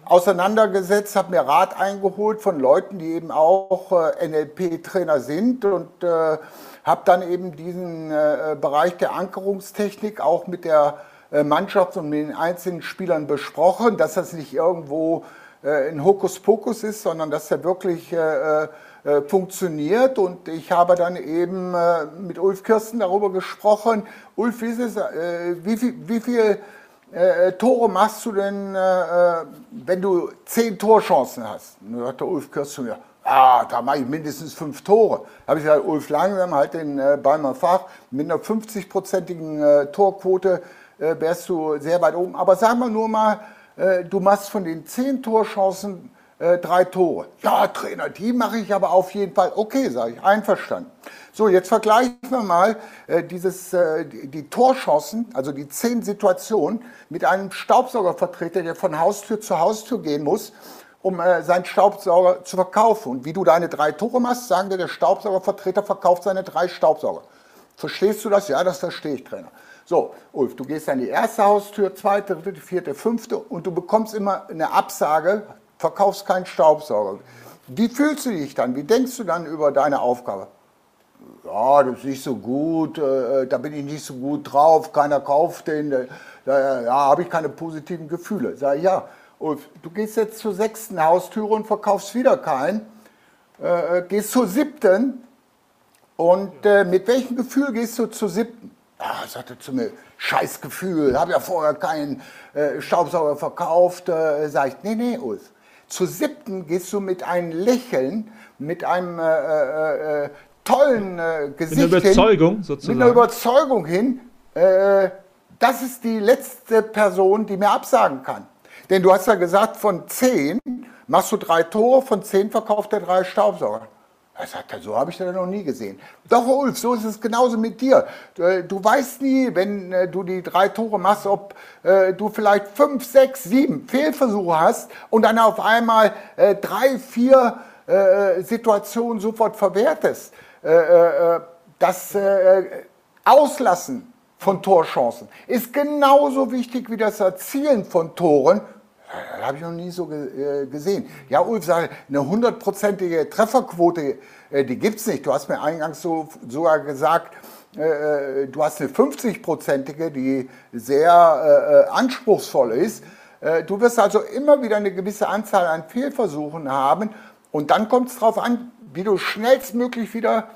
auseinandergesetzt, habe mir Rat eingeholt von Leuten, die eben auch äh, NLP-Trainer sind und äh, habe dann eben diesen Bereich der Ankerungstechnik auch mit der Mannschaft und mit den einzelnen Spielern besprochen, dass das nicht irgendwo äh, ein Hokuspokus ist, sondern dass er wirklich äh, funktioniert. Und ich habe dann eben mit Ulf Kirsten darüber gesprochen. Ulf, wie, es, viel, wie viel äh, Tore machst du denn, äh, wenn du zehn Torchancen hast? Und dann sagt der Ulf zu mir, ah, da mache ich mindestens fünf Tore. Da habe ich gesagt, Ulf langsam, halt den äh, Ball Fach. Mit einer 50-prozentigen äh, Torquote äh, wärst du sehr weit oben. Aber sag mal nur mal, äh, du machst von den zehn Torchancen äh, drei Tore. Ja, Trainer, die mache ich aber auf jeden Fall. Okay, sage ich, einverstanden. So, jetzt vergleichen wir mal äh, dieses, äh, die, die Torchancen, also die zehn Situationen, mit einem Staubsaugervertreter, der von Haustür zu Haustür gehen muss, um äh, seinen Staubsauger zu verkaufen. Und wie du deine drei Tore machst, sagen dir, der Staubsaugervertreter verkauft seine drei Staubsauger. Verstehst du das? Ja, das verstehe ich, Trainer. So, Ulf, du gehst an die erste Haustür, zweite, dritte, vierte, fünfte und du bekommst immer eine Absage, verkaufst keinen Staubsauger. Wie fühlst du dich dann? Wie denkst du dann über deine Aufgabe? Ja, das ist nicht so gut, äh, da bin ich nicht so gut drauf, keiner kauft den, äh, da ja, habe ich keine positiven Gefühle. Sag ich, ja, Ulf, du gehst jetzt zur sechsten Haustüre und verkaufst wieder keinen, äh, äh gehst zur siebten und äh, mit welchem Gefühl gehst du zur siebten? Ja, sagte zu mir, scheiß Gefühl, habe ja vorher keinen äh, Staubsauger verkauft. Äh, sag ich, nee, nee, Ulf, zur siebten gehst du mit einem Lächeln, mit einem äh, äh, äh tollen äh, Gesicht Mit einer Überzeugung hin, sozusagen. Mit einer Überzeugung hin, das ist die letzte Person, die mir absagen kann. Denn du hast ja gesagt, von zehn machst du drei Tore, von zehn verkauft er drei Staubsauger. Er sagt, so habe ich das noch nie gesehen. Doch, Ulf, so ist es genauso mit dir. Du weißt nie, wenn äh, du die drei Tore machst, ob äh, du vielleicht fünf, sechs, sieben Fehlversuche hast und dann auf einmal äh, drei, vier Situationen sofort verwertest. Das Auslassen von Torchancen ist genauso wichtig wie das Erzielen von Toren das habe ich noch nie so äh, gesehen. Ja, Ulf sagt, eine hundertprozentige Trefferquote, äh, die gibt es nicht. Du hast mir eingangs so, sogar gesagt, äh, du hast eine 50-prozentige, die sehr anspruchsvoll ist. Du wirst also immer wieder eine gewisse Anzahl an Fehlversuchen haben. Und dann kommt es darauf an, wie du schnellstmöglich wieder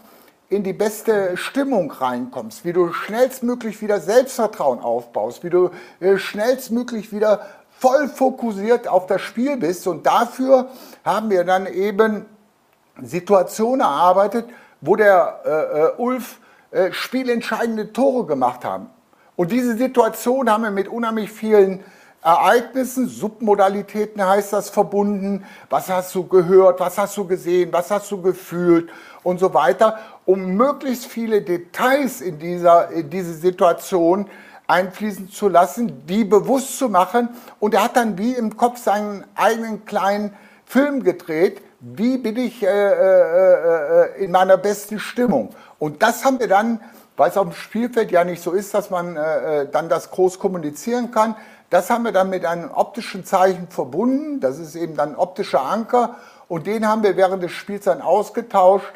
in die beste Stimmung reinkommst, wie du schnellstmöglich wieder Selbstvertrauen aufbaust, wie du schnellstmöglich wieder voll fokussiert auf das Spiel bist. Und dafür haben wir dann eben Situationen erarbeitet, wo der äh, äh, Ulf äh, spielentscheidende Tore gemacht haben. Und diese Situation haben wir mit unheimlich vielen Ereignissen, Submodalitäten heißt das, verbunden. Was hast du gehört, was hast du gesehen, was hast du gefühlt und so weiter, um möglichst viele Details in, dieser, in diese Situation einfließen zu lassen, die bewusst zu machen. Und er hat dann wie im Kopf seinen eigenen kleinen Film gedreht. Wie bin ich äh, äh, äh in meiner besten Stimmung? Und das haben wir dann, weil es auf dem Spielfeld ja nicht so ist, dass man äh, äh, dann das groß kommunizieren kann, das haben wir dann mit einem optischen Zeichen verbunden. Das ist eben dann optischer Anker. Und den haben wir während des Spiels dann ausgetauscht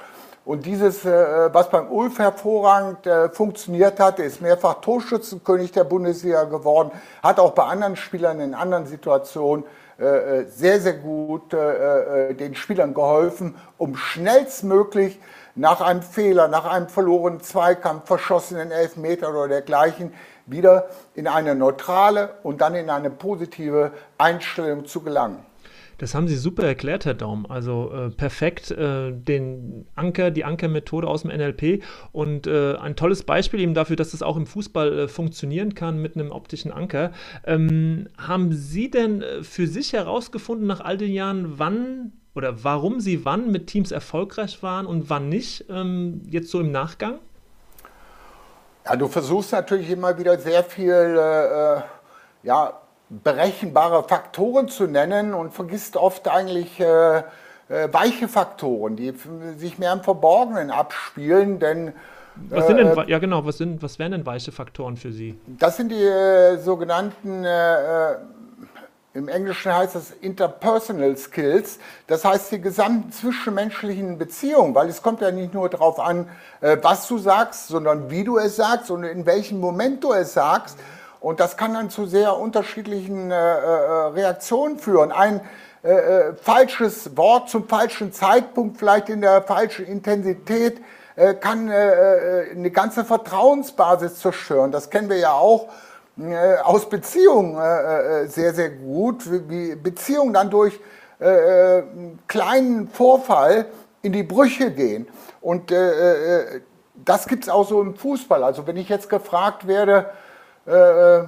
und dieses, äh, was beim Ulf hervorragend äh, funktioniert hat, ist mehrfach Torschützenkönig der Bundesliga geworden, hat auch bei anderen Spielern in anderen Situationen äh, sehr, sehr gut den Spielern geholfen, um schnellstmöglich nach einem Fehler, nach einem verlorenen Zweikampf, verschossenen Elfmeter oder dergleichen wieder in eine neutrale und dann in eine positive Einstellung zu gelangen. Das haben Sie super erklärt, Herr Daum. Also äh, perfekt äh, den Anker, die Ankermethode aus dem NLP und äh, ein tolles Beispiel eben dafür, dass das auch im Fußball äh, funktionieren kann mit einem optischen Anker. Ähm, haben Sie denn äh, für sich herausgefunden nach all den Jahren, wann oder warum Sie wann mit Teams erfolgreich waren und wann nicht, ähm, jetzt so im Nachgang? Ja, du versuchst natürlich immer wieder sehr viel, äh, ja, berechenbare Faktoren zu nennen und vergisst oft eigentlich äh, äh, weiche Faktoren, die sich mehr im Verborgenen abspielen, denn was sind denn, äh, ja genau, was, sind, was wären denn weiche Faktoren für Sie? Das sind die äh, sogenannten, äh, im Englischen heißt das Interpersonal Skills, das heißt die gesamten zwischenmenschlichen Beziehungen, weil es kommt ja nicht nur darauf an, äh, was du sagst, sondern wie du es sagst und in welchem Moment du es sagst. Mhm und das kann dann zu sehr unterschiedlichen äh, äh, Reaktionen führen. Ein äh, äh, falsches Wort zum falschen Zeitpunkt, vielleicht in der falschen Intensität, äh, kann äh, eine ganze Vertrauensbasis zerstören. Das kennen wir ja auch. aus Beziehungen sehr, sehr gut, wie Beziehungen dann durch kleinen Vorfall in die Brüche gehen. Und das gibt es auch so im Fußball. Also wenn ich jetzt gefragt werde, äh,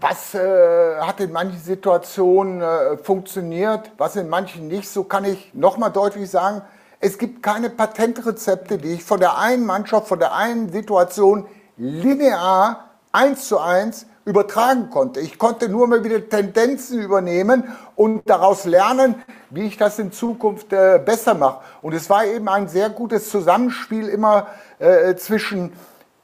was äh, hat in manchen Situationen äh, funktioniert, was in manchen nicht, so kann ich nochmal deutlich sagen, es gibt keine Patentrezepte, die ich von der einen Mannschaft, von der einen Situation linear eins zu eins übertragen konnte. Ich konnte nur mal wieder Tendenzen übernehmen und daraus lernen, wie ich das in Zukunft äh, besser mache. Und es war eben ein sehr gutes Zusammenspiel immer äh, zwischen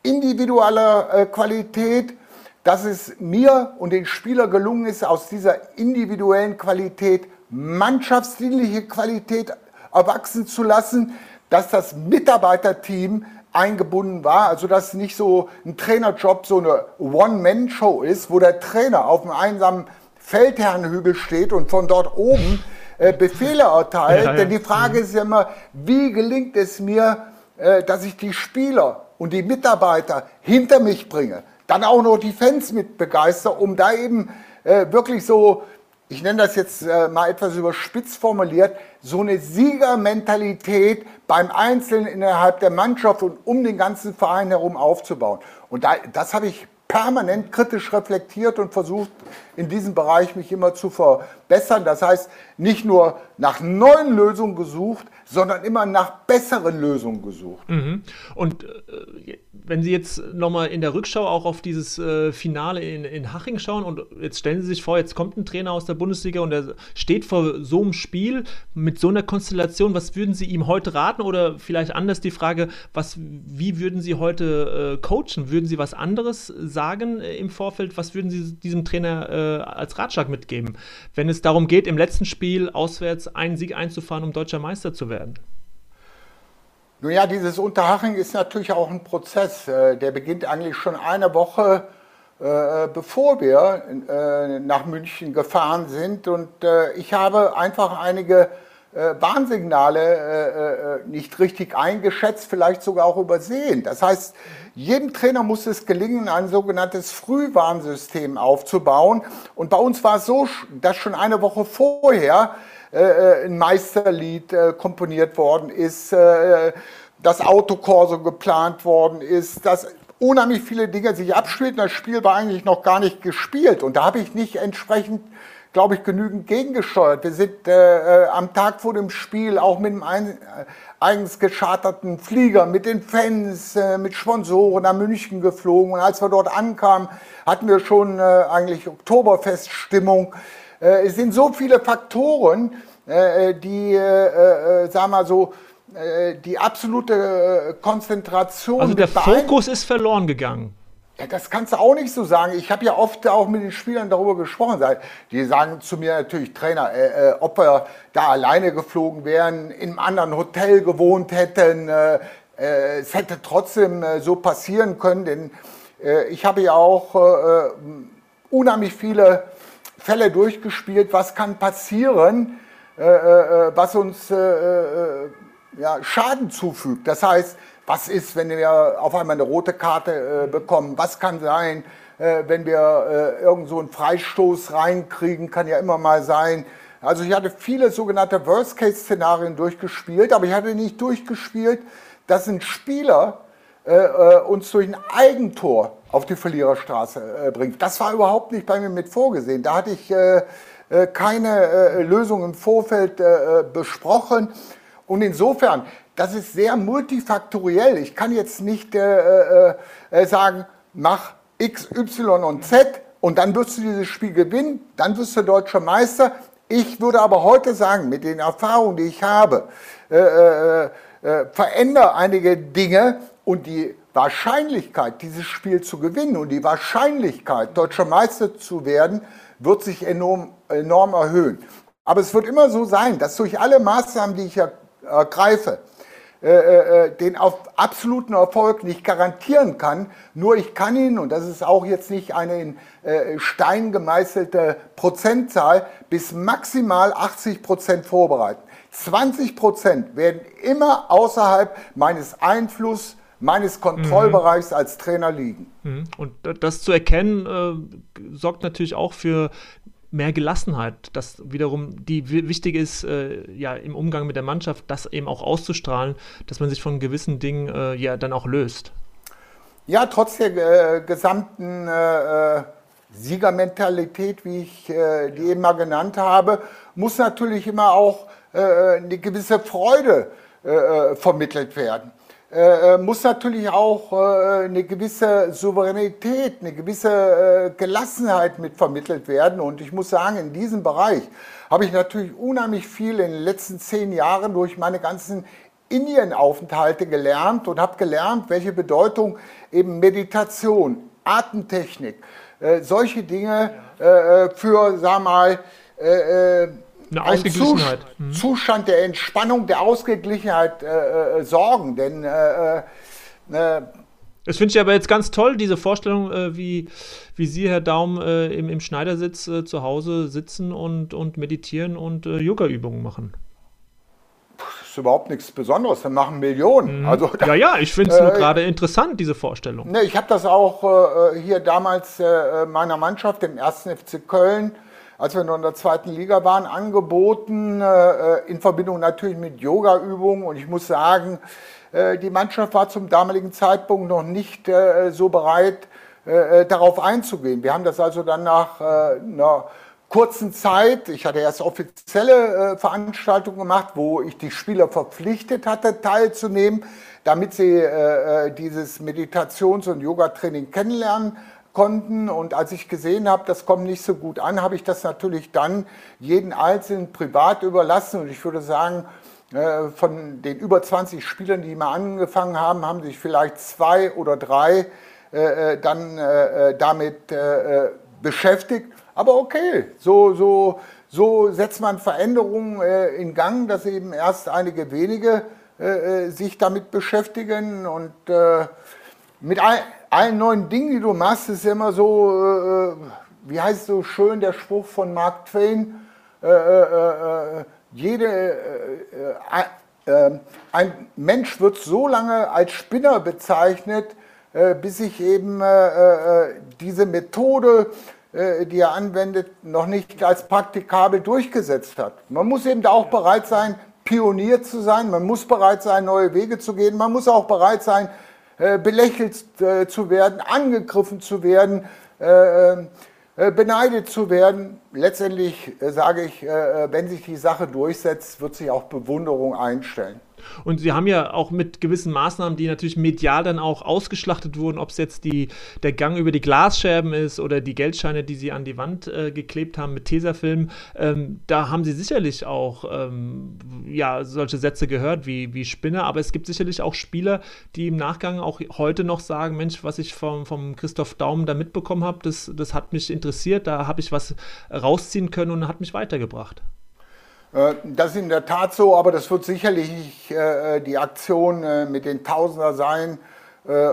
individueller äh, Qualität, dass es mir und den Spieler gelungen ist, aus dieser individuellen Qualität mannschaftsdienliche Qualität erwachsen zu lassen, dass das Mitarbeiterteam eingebunden war, also dass nicht so ein Trainerjob so eine One-Man-Show ist, wo der Trainer auf einem einsamen Feldherrenhügel steht und von dort oben äh, Befehle erteilt. Ja, ja. Denn die Frage ist ja immer, wie gelingt es mir, äh, dass ich die Spieler und die Mitarbeiter hinter mich bringe, dann auch noch die Fans mit begeister, um da eben äh, wirklich so ich nenne das jetzt äh, mal etwas überspitzt formuliert, so eine Siegermentalität beim Einzelnen innerhalb der Mannschaft und um den ganzen Verein herum aufzubauen. Und da, das habe ich permanent kritisch reflektiert und versucht, in diesem Bereich mich immer zu verbessern. Das heißt, nicht nur nach neuen Lösungen gesucht, sondern immer nach besseren Lösungen gesucht. Mhm. Und äh, wenn Sie jetzt nochmal in der Rückschau auch auf dieses äh, Finale in, in Haching schauen und jetzt stellen Sie sich vor, jetzt kommt ein Trainer aus der Bundesliga und er steht vor so einem Spiel mit so einer Konstellation, was würden Sie ihm heute raten oder vielleicht anders die Frage, was, wie würden Sie heute äh, coachen? Würden Sie was anderes sagen äh, im Vorfeld? Was würden Sie diesem Trainer äh, als Ratschlag mitgeben, wenn es darum geht, im letzten Spiel auswärts einen Sieg einzufahren, um deutscher Meister zu werden? Nun ja, dieses Unterhaching ist natürlich auch ein Prozess. Äh, der beginnt eigentlich schon eine Woche äh, bevor wir äh, nach München gefahren sind. Und ich habe einfach einige Warnsignale nicht richtig eingeschätzt, vielleicht sogar auch übersehen. Das heißt, jedem Trainer muss es gelingen, ein sogenanntes Frühwarnsystem aufzubauen. Und bei uns war es so, dass schon eine Woche vorher äh, äh, ein Meisterlied äh, komponiert worden ist, äh, das Autokorso geplant worden ist, dass unheimlich viele Dinge sich abspielten. Das Spiel war eigentlich noch gar nicht gespielt und da habe ich nicht entsprechend glaube ich, genügend gegengesteuert. Wir sind äh, am Tag vor dem Spiel auch mit einem ein, eigens gescharterten Flieger, mit den Fans, äh, mit Sponsoren nach München geflogen. Und als wir dort ankamen, hatten wir schon äh, eigentlich Oktoberfeststimmung. Äh, es sind so viele Faktoren, äh, äh, die, sagen wir so, die absolute Konzentration. Also der Fokus ist verloren gegangen. Ja, das kannst du auch nicht so sagen. Ich habe ja oft auch mit den Spielern darüber gesprochen. Die sagen zu mir natürlich, Trainer, äh, äh, ob wir da alleine geflogen wären, in einem anderen Hotel gewohnt hätten. Äh, es hätte trotzdem so passieren können, denn ich habe ja auch unheimlich viele Fälle durchgespielt, was kann passieren, äh, äh, was uns äh, äh, ja, Schaden zufügt. Das heißt, was ist, wenn wir auf einmal eine rote Karte äh, bekommen? Was kann sein, äh, wenn wir irgend so einen Freistoß reinkriegen? Kann ja immer mal sein. Also ich hatte viele sogenannte Worst-Case-Szenarien durchgespielt, aber ich hatte nicht durchgespielt, dass ein Spieler uns durch ein Eigentor auf die Verliererstraße äh, bringt. Das war überhaupt nicht bei mir mit vorgesehen. Da hatte ich äh, äh keine äh, Lösung im Vorfeld äh, äh, besprochen. Und insofern, das ist sehr multifaktoriell. Ich kann jetzt nicht sagen, mach X, Y und Z und dann wirst du dieses Spiel gewinnen, dann wirst du deutscher Meister. Ich würde aber heute sagen, mit den Erfahrungen, die ich habe, verändere einige Dinge und die Wahrscheinlichkeit, dieses Spiel zu gewinnen und die Wahrscheinlichkeit, deutscher Meister zu werden, wird sich enorm, enorm erhöhen. Aber es wird immer so sein, dass durch alle Maßnahmen, die ich ergreife, äh, äh, äh, den auf absoluten Erfolg nicht garantieren kann. Nur ich kann ihn, und das ist auch jetzt nicht eine in Stein gemeißelte Prozentzahl, bis maximal 80 Prozent vorbereiten. 20 Prozent werden immer außerhalb meines Einflusses meines Kontrollbereichs mhm. als Trainer liegen. Mhm. Und das zu erkennen, äh, sorgt natürlich auch für mehr Gelassenheit, das wiederum die wichtig ist, äh, ja, im Umgang mit der Mannschaft, das eben auch auszustrahlen, dass man sich von gewissen Dingen äh, ja dann auch löst. Ja, trotz der äh, gesamten äh, äh, Siegermentalität, wie ich die eben mal genannt habe, muss natürlich immer auch eine gewisse Freude vermittelt werden. Äh, muss natürlich auch äh, eine gewisse Souveränität, eine gewisse äh, Gelassenheit mit vermittelt werden. Und ich muss sagen, in diesem Bereich habe ich natürlich unheimlich viel in den letzten zehn Jahren durch meine ganzen Indienaufenthalte gelernt und habe gelernt, welche Bedeutung eben Meditation, Atemtechnik, äh, solche Dinge äh, für, sag mal, äh, eine Ausgeglichenheit. Ein mhm. Zustand der Entspannung, der Ausgeglichenheit äh, äh, sorgen. Denn äh, äh, äh das finde ich aber jetzt ganz toll, diese Vorstellung, äh, wie, wie Sie, Herr Daum, äh, im, im Schneidersitz äh, zu Hause sitzen und, und meditieren und Yoga-Übungen machen. Das ist überhaupt nichts Besonderes, wir machen Millionen. Mhm. Also, ja, ja, ich finde es nur gerade interessant, diese Vorstellung. Ne, ich habe das auch hier damals meiner Mannschaft, dem 1. FC Köln, als wir noch in der zweiten Liga waren, angeboten, äh, in Verbindung natürlich mit Yoga-Übungen. Und ich muss sagen, äh, die Mannschaft war zum damaligen Zeitpunkt noch nicht äh, so bereit, darauf einzugehen. Wir haben das also dann nach einer kurzen Zeit, ich hatte erst offizielle Veranstaltungen gemacht, wo ich die Spieler verpflichtet hatte, teilzunehmen, damit sie dieses Meditations- und Yoga-Training kennenlernen konnten. Und als ich gesehen habe, das kommt nicht so gut an, habe ich das natürlich dann jeden Einzelnen privat überlassen. Und ich würde sagen, äh, von den über 20 Spielern, die mal angefangen haben, haben sich vielleicht zwei oder drei äh, äh, dann damit beschäftigt. Aber okay, so, so, so setzt man Veränderungen in Gang, dass eben erst einige wenige sich damit beschäftigen und mit allen neuen Dingen, die du machst, ist immer so, äh, äh, wie heißt so schön der Spruch von Mark Twain, äh, äh, äh jede, äh, ein Mensch wird so lange als Spinner bezeichnet, bis sich eben diese Methode, die er anwendet, noch nicht als praktikabel durchgesetzt hat. Man muss eben da auch bereit sein, Pionier zu sein, man muss bereit sein, neue Wege zu gehen, man muss auch bereit sein, belächelt äh, zu werden, angegriffen zu werden, äh, beneidet zu werden. Letztendlich sage ich, wenn sich die Sache durchsetzt, wird sich auch Bewunderung einstellen. Und sie haben ja auch mit gewissen Maßnahmen, die natürlich medial dann auch ausgeschlachtet wurden, ob es jetzt die, der Gang über die Glasscherben ist oder die Geldscheine, die sie an die Wand äh, geklebt haben mit Tesafilm, ähm, da haben sie sicherlich auch ähm, ja, solche Sätze gehört wie, wie Spinner, aber es gibt sicherlich auch Spieler, die im Nachgang auch heute noch sagen, Mensch, was ich vom, vom Christoph Daum da mitbekommen habe, das, das hat mich interessiert, da habe ich was rausziehen können und hat mich weitergebracht. Äh, das ist in der Tat so, aber das wird sicherlich nicht äh, die Aktion äh, mit den Tausender sein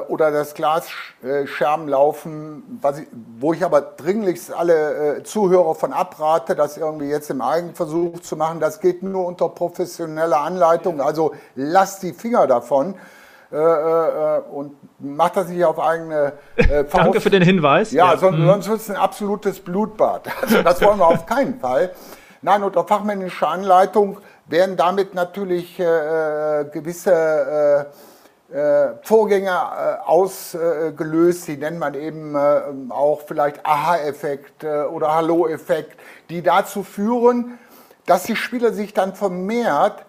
oder das Glasscherbenlaufen, ich, wo ich aber dringlichst alle Zuhörer von abrate, das irgendwie jetzt im Eigenversuch zu machen. Das geht nur unter professioneller Anleitung, also lasst die Finger davon. und macht das nicht auf eigene äh, Danke für den Hinweis. Ja, ja. sonst, mhm. sonst wird es ein absolutes Blutbad. Also das wollen wir auf keinen Fall. Nein, unter fachmännischer Anleitung werden damit natürlich äh, gewisse äh, äh Vorgänge äh, ausgelöst, die nennt man eben äh, auch vielleicht Aha-Effekt oder Hallo-Effekt, die dazu führen, dass die Spieler sich dann vermehrt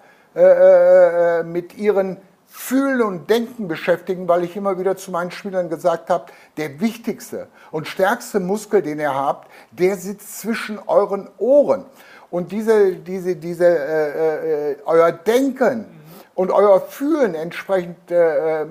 mit ihren Fühlen und Denken beschäftigen, weil ich immer wieder zu meinen Spielern gesagt habe, der wichtigste und stärkste Muskel, den ihr habt, der sitzt zwischen euren Ohren. Und diese, diese, diese, äh, äh, euer Denken und euer Fühlen entsprechend äh,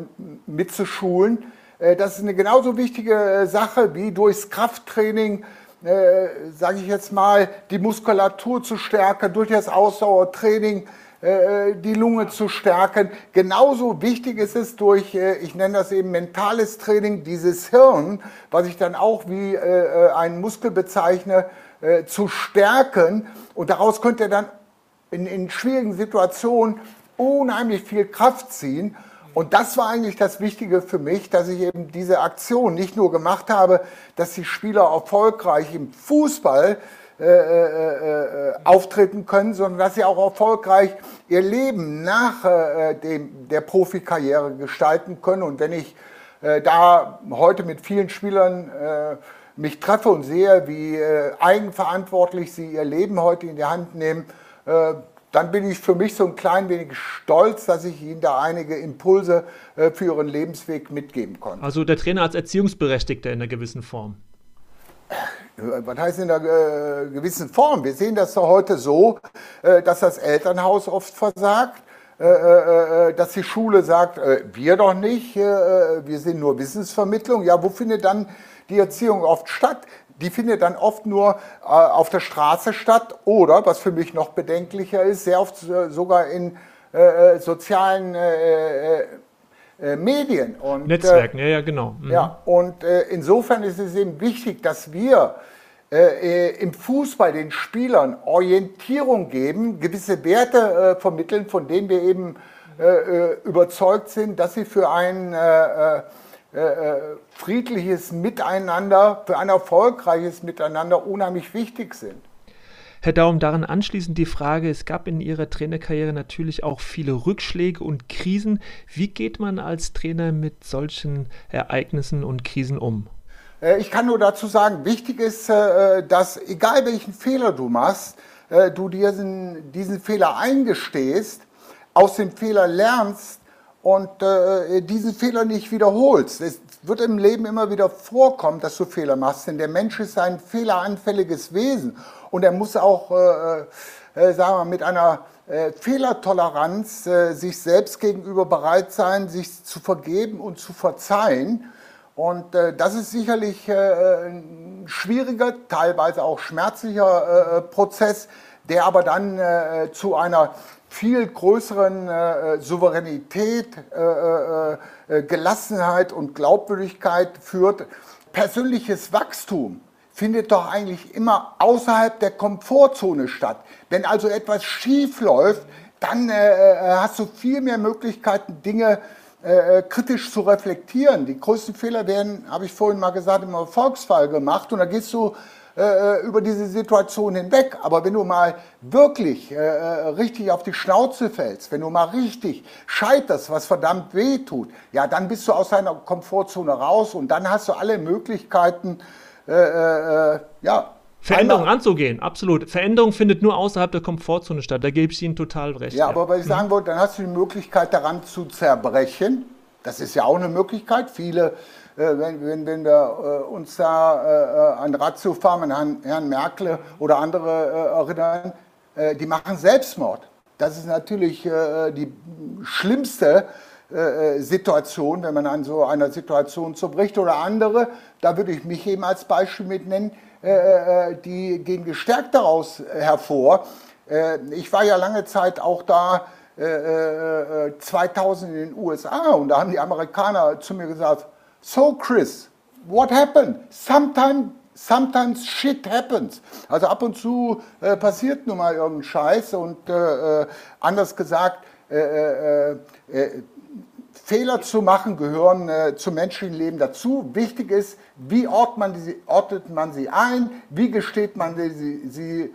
mitzuschulen, äh, das ist eine genauso wichtige äh, Sache wie durchs Krafttraining, äh, sage ich jetzt mal, die Muskulatur zu stärken, durch das Ausdauertraining äh, die Lunge zu stärken. Genauso wichtig ist es durch, ich nenne das eben mentales Training, dieses Hirn, was ich dann auch wie einen Muskel bezeichne, äh, zu stärken. Und daraus könnt ihr dann in, in schwierigen Situationen unheimlich viel Kraft ziehen. Und das war eigentlich das Wichtige für mich, dass ich eben diese Aktion nicht nur gemacht habe, dass die Spieler erfolgreich im Fußball äh, äh, äh, auftreten können, sondern dass sie auch erfolgreich ihr Leben nach äh, dem, der Profikarriere gestalten können. Und wenn ich äh, da heute mit vielen Spielern mich treffe und sehe, wie eigenverantwortlich sie ihr Leben heute in die Hand nehmen, dann bin ich für mich so ein klein wenig stolz, dass ich Ihnen da einige Impulse äh, für Ihren Lebensweg mitgeben konnte. Also der Trainer als Erziehungsberechtigter in einer gewissen Form. Äh, was heißt in einer äh, gewissen Form? Wir sehen das doch heute so, äh, dass das Elternhaus oft versagt, äh, äh, dass die Schule sagt, wir doch nicht, wir sind nur Wissensvermittlung. Ja, wo findet dann die Erziehung oft statt? die findet dann oft nur äh, auf der Straße statt oder, was für mich noch bedenklicher ist, sehr oft äh, sogar in äh, äh sozialen äh, äh, Medien. Und, Netzwerken, ja, ja, genau. Mhm. Ja, und insofern ist es eben wichtig, dass wir im Fußball den Spielern Orientierung geben, gewisse Werte vermitteln, von denen wir eben überzeugt sind, dass sie für einen friedliches Miteinander, für ein erfolgreiches Miteinander unheimlich wichtig sind. Herr Daum, daran anschließend die Frage, es gab in Ihrer Trainerkarriere natürlich auch viele Rückschläge und Krisen. Wie geht man als Trainer mit solchen Ereignissen und Krisen um? Äh, ich kann nur dazu sagen, wichtig ist, dass egal welchen Fehler du machst, du dir diesen, diesen Fehler eingestehst, aus dem Fehler lernst und äh, diesen Fehler nicht wiederholst. Es wird im Leben immer wieder vorkommen, dass du Fehler machst, denn der Mensch ist ein fehleranfälliges Wesen und er muss auch, äh, äh, sagen wir, mit einer äh, Fehlertoleranz äh, sich selbst gegenüber bereit sein, sich zu vergeben und zu verzeihen. Und äh, das ist sicherlich äh, ein schwieriger, teilweise auch schmerzlicher äh, Prozess, der aber dann äh, zu einer viel größeren äh, Souveränität, äh, äh, äh, Gelassenheit und Glaubwürdigkeit führt. Persönliches Wachstum findet doch eigentlich immer außerhalb der Komfortzone statt. Wenn also etwas schief läuft, dann äh, äh, hast du viel mehr Möglichkeiten, Dinge kritisch zu reflektieren. Die größten Fehler werden, habe ich vorhin mal gesagt, im Erfolgsfall gemacht und da gehst du äh, äh, über diese Situation hinweg. Aber wenn du mal wirklich äh, äh, richtig auf die Schnauze fällst, wenn du mal richtig scheiterst, was verdammt weh tut, ja, dann bist du aus deiner Komfortzone raus und dann hast du alle Möglichkeiten, äh, ja. Veränderung anzugehen, absolut. Veränderung findet nur außerhalb der Komfortzone statt. Da gebe ich Ihnen total recht. Ja, ja. aber was ich sagen wollte, dann hast du die Möglichkeit daran zu zerbrechen. Das ist ja auch eine Möglichkeit. Viele wenn, wenn, wenn wir äh, uns da äh, an Ratio fahren, an Herrn Merkel oder andere erinnern, die machen Selbstmord. Das ist natürlich die schlimmste Situation, wenn man an so einer Situation zerbricht oder andere, da würde ich mich eben als Beispiel mit nennen, die gehen gestärkt daraus hervor. Ich war ja lange Zeit auch da 2000 in den USA und da haben die Amerikaner zu mir gesagt, So, Chris, what happened? Sometimes sometimes shit happens. Also ab und zu äh, passiert nun mal irgendein Scheiß und äh, äh anders gesagt, äh, äh, äh, Fehler zu machen gehören zum menschlichen Leben dazu. Wichtig ist, wie ordnet man, die, ordnet man sie ein, wie gesteht man sie, sie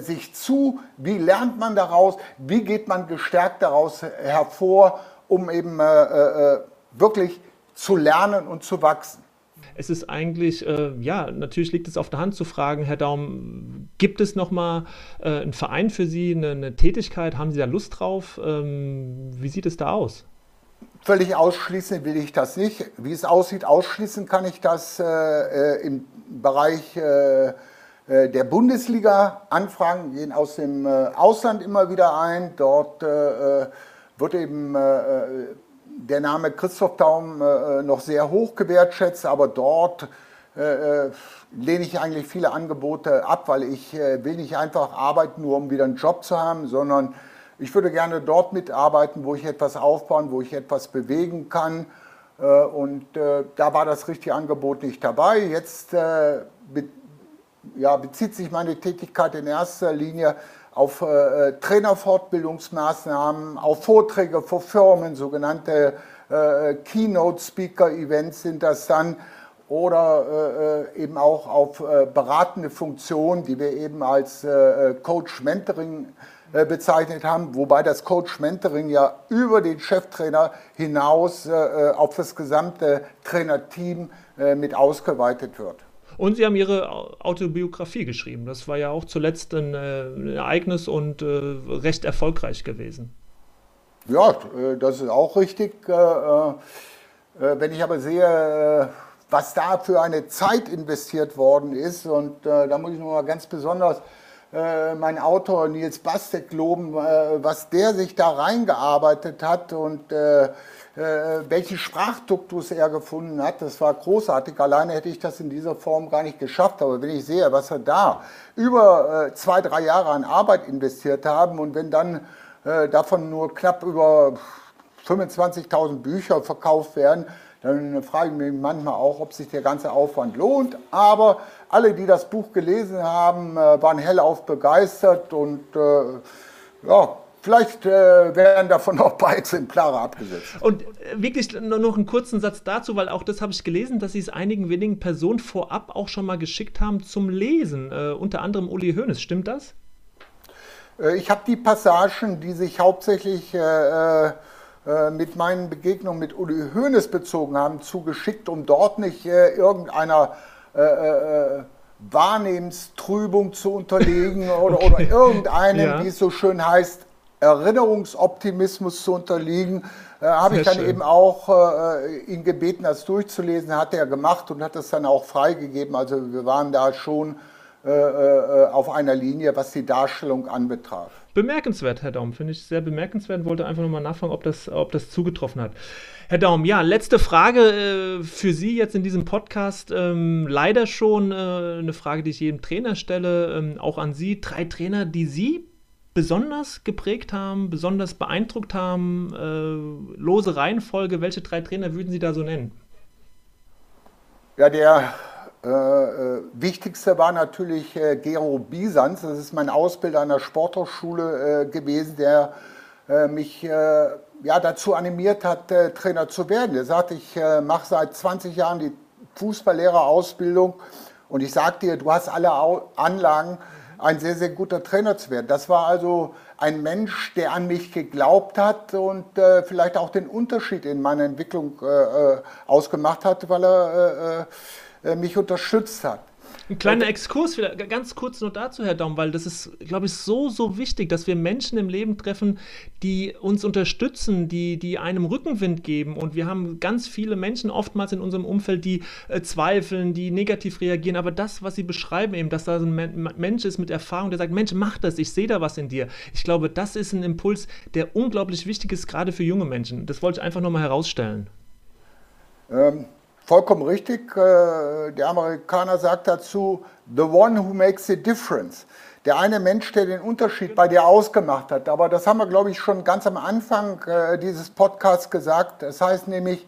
sich zu, wie lernt man daraus, wie geht man gestärkt daraus hervor, um eben wirklich zu lernen und zu wachsen. Es ist eigentlich, äh, ja, natürlich liegt es auf der Hand zu fragen, Herr Daum, gibt es nochmal äh, einen Verein für Sie, eine, eine, Tätigkeit? Haben Sie da Lust drauf? Ähm, wie sieht es da aus? Völlig ausschließen will ich das nicht. Wie es aussieht, ausschließen kann ich das äh, äh im Bereich äh, äh, der Bundesliga. Anfragen gehen aus dem Ausland immer wieder ein. Dort wird eben der Name Christoph Daum äh, noch sehr hoch gewertschätzt, aber dort äh, äh, lehne ich eigentlich viele Angebote ab, weil ich äh, will nicht einfach arbeiten, nur um wieder einen Job zu haben, sondern ich würde gerne dort mitarbeiten, wo ich etwas aufbauen, wo ich etwas bewegen kann. Äh, und äh, da war das richtige Angebot nicht dabei. Jetzt be ja, bezieht sich meine Tätigkeit in erster Linie auf äh, Trainerfortbildungsmaßnahmen, auf Vorträge vor Firmen, sogenannte äh, Keynote-Speaker-Events sind das dann oder äh, eben auch auf äh, beratende Funktionen, die wir eben als äh, Coach-Mentoring äh, bezeichnet haben, wobei das Coach-Mentoring ja über den Cheftrainer hinaus äh, auf das gesamte Trainerteam äh, mit ausgeweitet wird. Und Sie haben Ihre Autobiografie geschrieben. Das war ja auch zuletzt ein, ein Ereignis und äh, recht erfolgreich gewesen. Ja, das ist auch richtig. Wenn ich aber sehe, was da für eine Zeit investiert worden ist, und da muss ich nochmal ganz besonders äh, mein Autor Nils Bastek loben, äh, was der sich da reingearbeitet hat und äh, äh, welchen Sprachduktus er gefunden hat. Das war großartig. Alleine hätte ich das in dieser Form gar nicht geschafft. Aber wenn ich sehe, was er da über äh, zwei, drei Jahre an Arbeit investiert haben und wenn dann davon nur knapp über 25.000 Bücher verkauft werden, dann frage ich mich manchmal auch, ob sich der ganze Aufwand lohnt. Aber alle, die das Buch gelesen haben, äh, waren hellauf begeistert und äh, ja, Vielleicht äh, werden davon noch ein paar Exemplare abgesetzt. Und äh, wirklich noch einen kurzen Satz dazu, weil auch das habe ich gelesen, dass Sie es einigen wenigen Personen vorab auch schon mal geschickt haben zum Lesen. Äh, unter anderem Uli Hoeneß. Stimmt das? Äh, ich habe die Passagen, die sich hauptsächlich äh, äh, mit meinen Begegnungen mit Uli Hoeneß bezogen haben, zugeschickt, um dort nicht irgendeiner Wahrnehmenstrübung zu unterliegen oder, okay. oder irgendeinem, ja. wie es so schön heißt, Erinnerungsoptimismus zu unterliegen, äh, habe ich dann schön. eben auch äh, ihn gebeten, das durchzulesen, hat er gemacht und hat das dann auch freigegeben. Also wir waren da schon äh, äh, auf einer Linie, was die Darstellung anbetraf. Bemerkenswert, Herr Daum, finde ich sehr bemerkenswert. Wollte einfach nochmal nachfragen, ob das, ob das zugetroffen hat. Herr Daum, ja, letzte Frage äh, für Sie jetzt in diesem Podcast. Ähm, leider schon äh, eine Frage, die ich jedem Trainer stelle, ähm, auch an Sie. Drei Trainer, die Sie besonders geprägt haben, besonders beeindruckt haben, äh, lose Reihenfolge. Welche drei Trainer würden Sie da so nennen? Ja, der äh, äh, wichtigste war natürlich äh, Gero Bisans, das ist mein Ausbilder an der Sporthochschule äh, gewesen, der äh, mich äh, ja, dazu animiert hat, Trainer zu werden. Er sagte, ich mache seit 20 Jahren die Fußballlehrerausbildung und ich sage dir, du hast alle Anlagen, ein sehr, sehr guter Trainer zu werden. Das war also ein Mensch, der an mich geglaubt hat und äh, vielleicht auch den Unterschied in meiner Entwicklung äh, ausgemacht hat, weil er äh, mich unterstützt hat. Ein kleiner Exkurs, ganz kurz nur dazu, Herr Daum, weil das ist, glaube ich, so, so wichtig, dass wir Menschen im Leben treffen, die uns unterstützen, die, die einem Rückenwind geben. Und wir haben ganz viele Menschen oftmals in unserem Umfeld, die äh, zweifeln, die negativ reagieren. Aber das, was Sie beschreiben, eben, dass da so ein Mensch ist mit Erfahrung, der sagt: Mensch, mach das, ich sehe da was in dir. Ich glaube, das ist ein Impuls, der unglaublich wichtig ist, gerade für junge Menschen. Das wollte ich einfach nochmal herausstellen. Ähm, vollkommen richtig. Äh, der Amerikaner sagt dazu, the one who makes the difference. Der eine Mensch, der den Unterschied bei dir ausgemacht hat. Aber das haben wir, glaube ich, schon ganz am Anfang äh, dieses Podcasts gesagt. Das heißt nämlich,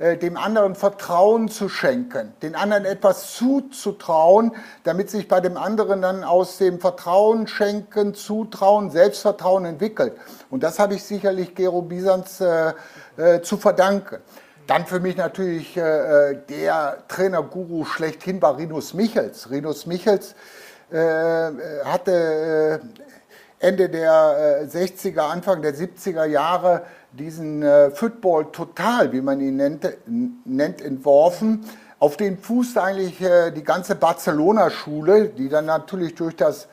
äh, dem anderen Vertrauen zu schenken, den anderen etwas zuzutrauen, damit sich bei dem anderen dann aus dem Vertrauen schenken, Zutrauen, Selbstvertrauen entwickelt. Und das habe ich sicherlich Gero Bisans äh, äh, zu verdanken. Dann für mich natürlich äh, der Trainerguru schlechthin war Rinus Michels. Rinus Michels äh, hatte äh, Ende der 60er, äh, Anfang der 70er Jahre diesen äh, Football Total, wie man ihn nennt, nennt entworfen. Auf den fußt eigentlich die ganze Barcelona-Schule, die dann natürlich durch das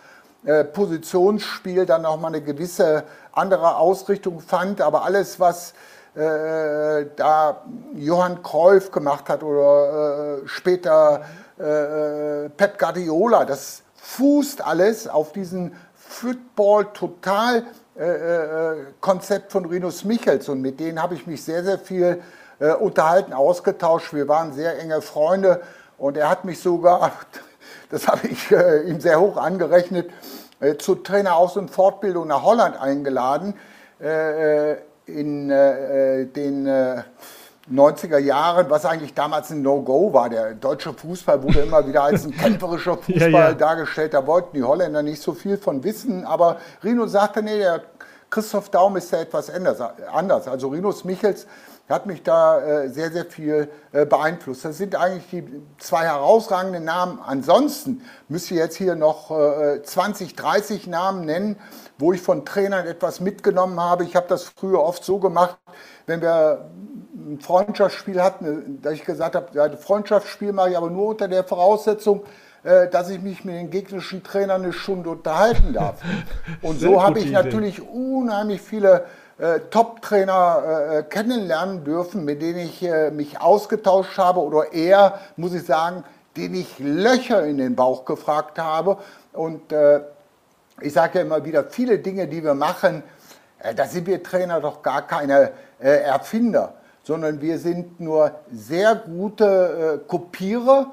Positionsspiel dann nochmal eine gewisse andere Ausrichtung fand. Aber alles, was äh, da Johann Cruyff gemacht hat oder äh, später äh, Pep Guardiola. Das fußt alles auf diesen Football-Total-Konzept von Rinus Michels und mit denen habe ich mich sehr, sehr viel unterhalten, ausgetauscht. Wir waren sehr enge Freunde und er hat mich sogar, das habe ich ihm sehr hoch angerechnet, zur Traineraus- und Fortbildung nach Holland eingeladen in äh, äh, den äh, 90er Jahren, was eigentlich damals ein No-Go war. Der deutsche Fußball wurde immer wieder als ein kämpferischer Fußball ja, ja. dargestellt. Da wollten die Holländer nicht so viel von wissen. Aber Rino sagte, nee, der Christoph Daum ist ja etwas anders. Also Rinus Michels hat mich da äh, sehr, sehr viel äh, beeinflusst. Das sind eigentlich die zwei herausragenden Namen. Ansonsten müsste ich jetzt hier noch äh, 20, 30 Namen nennen, wo ich von Trainern etwas mitgenommen habe. Ich habe das früher oft so gemacht, wenn wir ein Freundschaftsspiel hatten, dass ich gesagt habe, ja, ein Freundschaftsspiel mache ich aber nur unter der Voraussetzung, äh, dass ich mich mit den gegnerischen Trainern eine Stunde unterhalten darf. Und so habe ich natürlich unheimlich viele äh, Top-Trainer äh, kennenlernen dürfen, mit denen ich äh, mich ausgetauscht habe oder eher, muss ich sagen, den ich Löcher in den Bauch gefragt habe. Und äh, ich sage ja immer wieder, viele Dinge, die wir machen, äh, da sind wir Trainer doch gar keine äh, Erfinder, sondern wir sind nur sehr gute Kopierer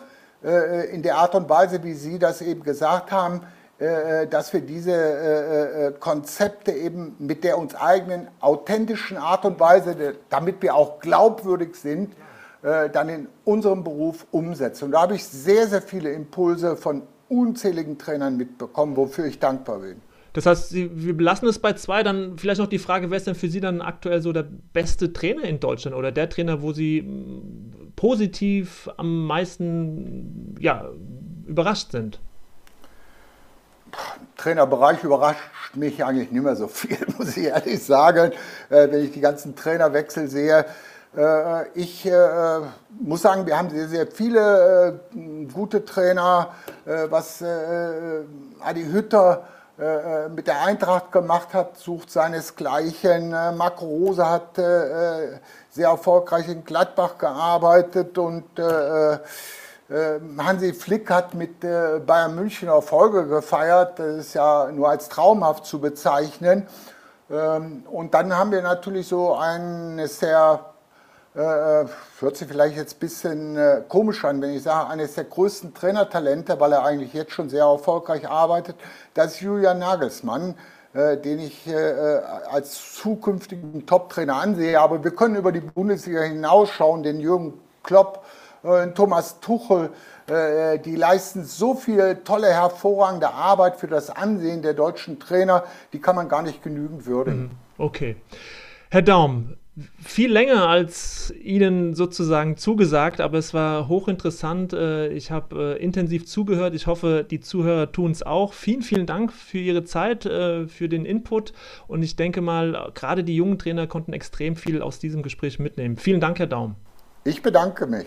in der Art und Weise, wie Sie das eben gesagt haben äh, äh, dass wir diese äh, Konzepte eben mit der uns eigenen authentischen Art und Weise, damit wir auch glaubwürdig sind, dann in unserem Beruf umsetzen. Und da habe ich sehr, sehr viele Impulse von unzähligen Trainern mitbekommen, wofür ich dankbar bin. Das heißt, wir belassen es bei zwei. Dann vielleicht noch die Frage, wer ist denn für Sie dann aktuell so der beste Trainer in Deutschland oder der Trainer, wo Sie mm, positiv am meisten ja, überrascht sind? Trainerbereich überrascht mich eigentlich nicht mehr so viel, muss ich ehrlich sagen, äh, wenn ich die ganzen Trainerwechsel sehe. Äh, ich äh, muss sagen, wir haben sehr, sehr viele gute Trainer, was Adi Hütter mit der Eintracht gemacht hat, sucht seinesgleichen. Marco Rose hat sehr erfolgreich in Gladbach gearbeitet und Hansi Flick hat mit äh, Bayern München Erfolge gefeiert. Das ist ja nur als traumhaft zu bezeichnen. Ähm, und dann haben wir natürlich so eines der, äh, hört sich vielleicht jetzt ein bisschen äh, komisch an, wenn ich sage, eines der größten Trainertalente, weil er eigentlich jetzt schon sehr erfolgreich arbeitet, das ist Julian Nagelsmann den ich als zukünftigen Top-Trainer ansehe. Aber wir können über die Bundesliga hinausschauen, den Jürgen Klopp äh, Thomas Tuchel, äh, die leisten so viel tolle, hervorragende Arbeit für das Ansehen der deutschen Trainer, die kann man gar nicht genügend würdigen. Mhm. Okay. Herr Daum, viel länger als Ihnen sozusagen zugesagt, aber es war hochinteressant. Äh, ich habe intensiv zugehört. Ich hoffe, die Zuhörer tun es auch. Vielen, vielen Dank für Ihre Zeit, für den Input. Und ich denke mal, gerade die jungen Trainer konnten extrem viel aus diesem Gespräch mitnehmen. Vielen Dank, Herr Daum. Ich bedanke mich.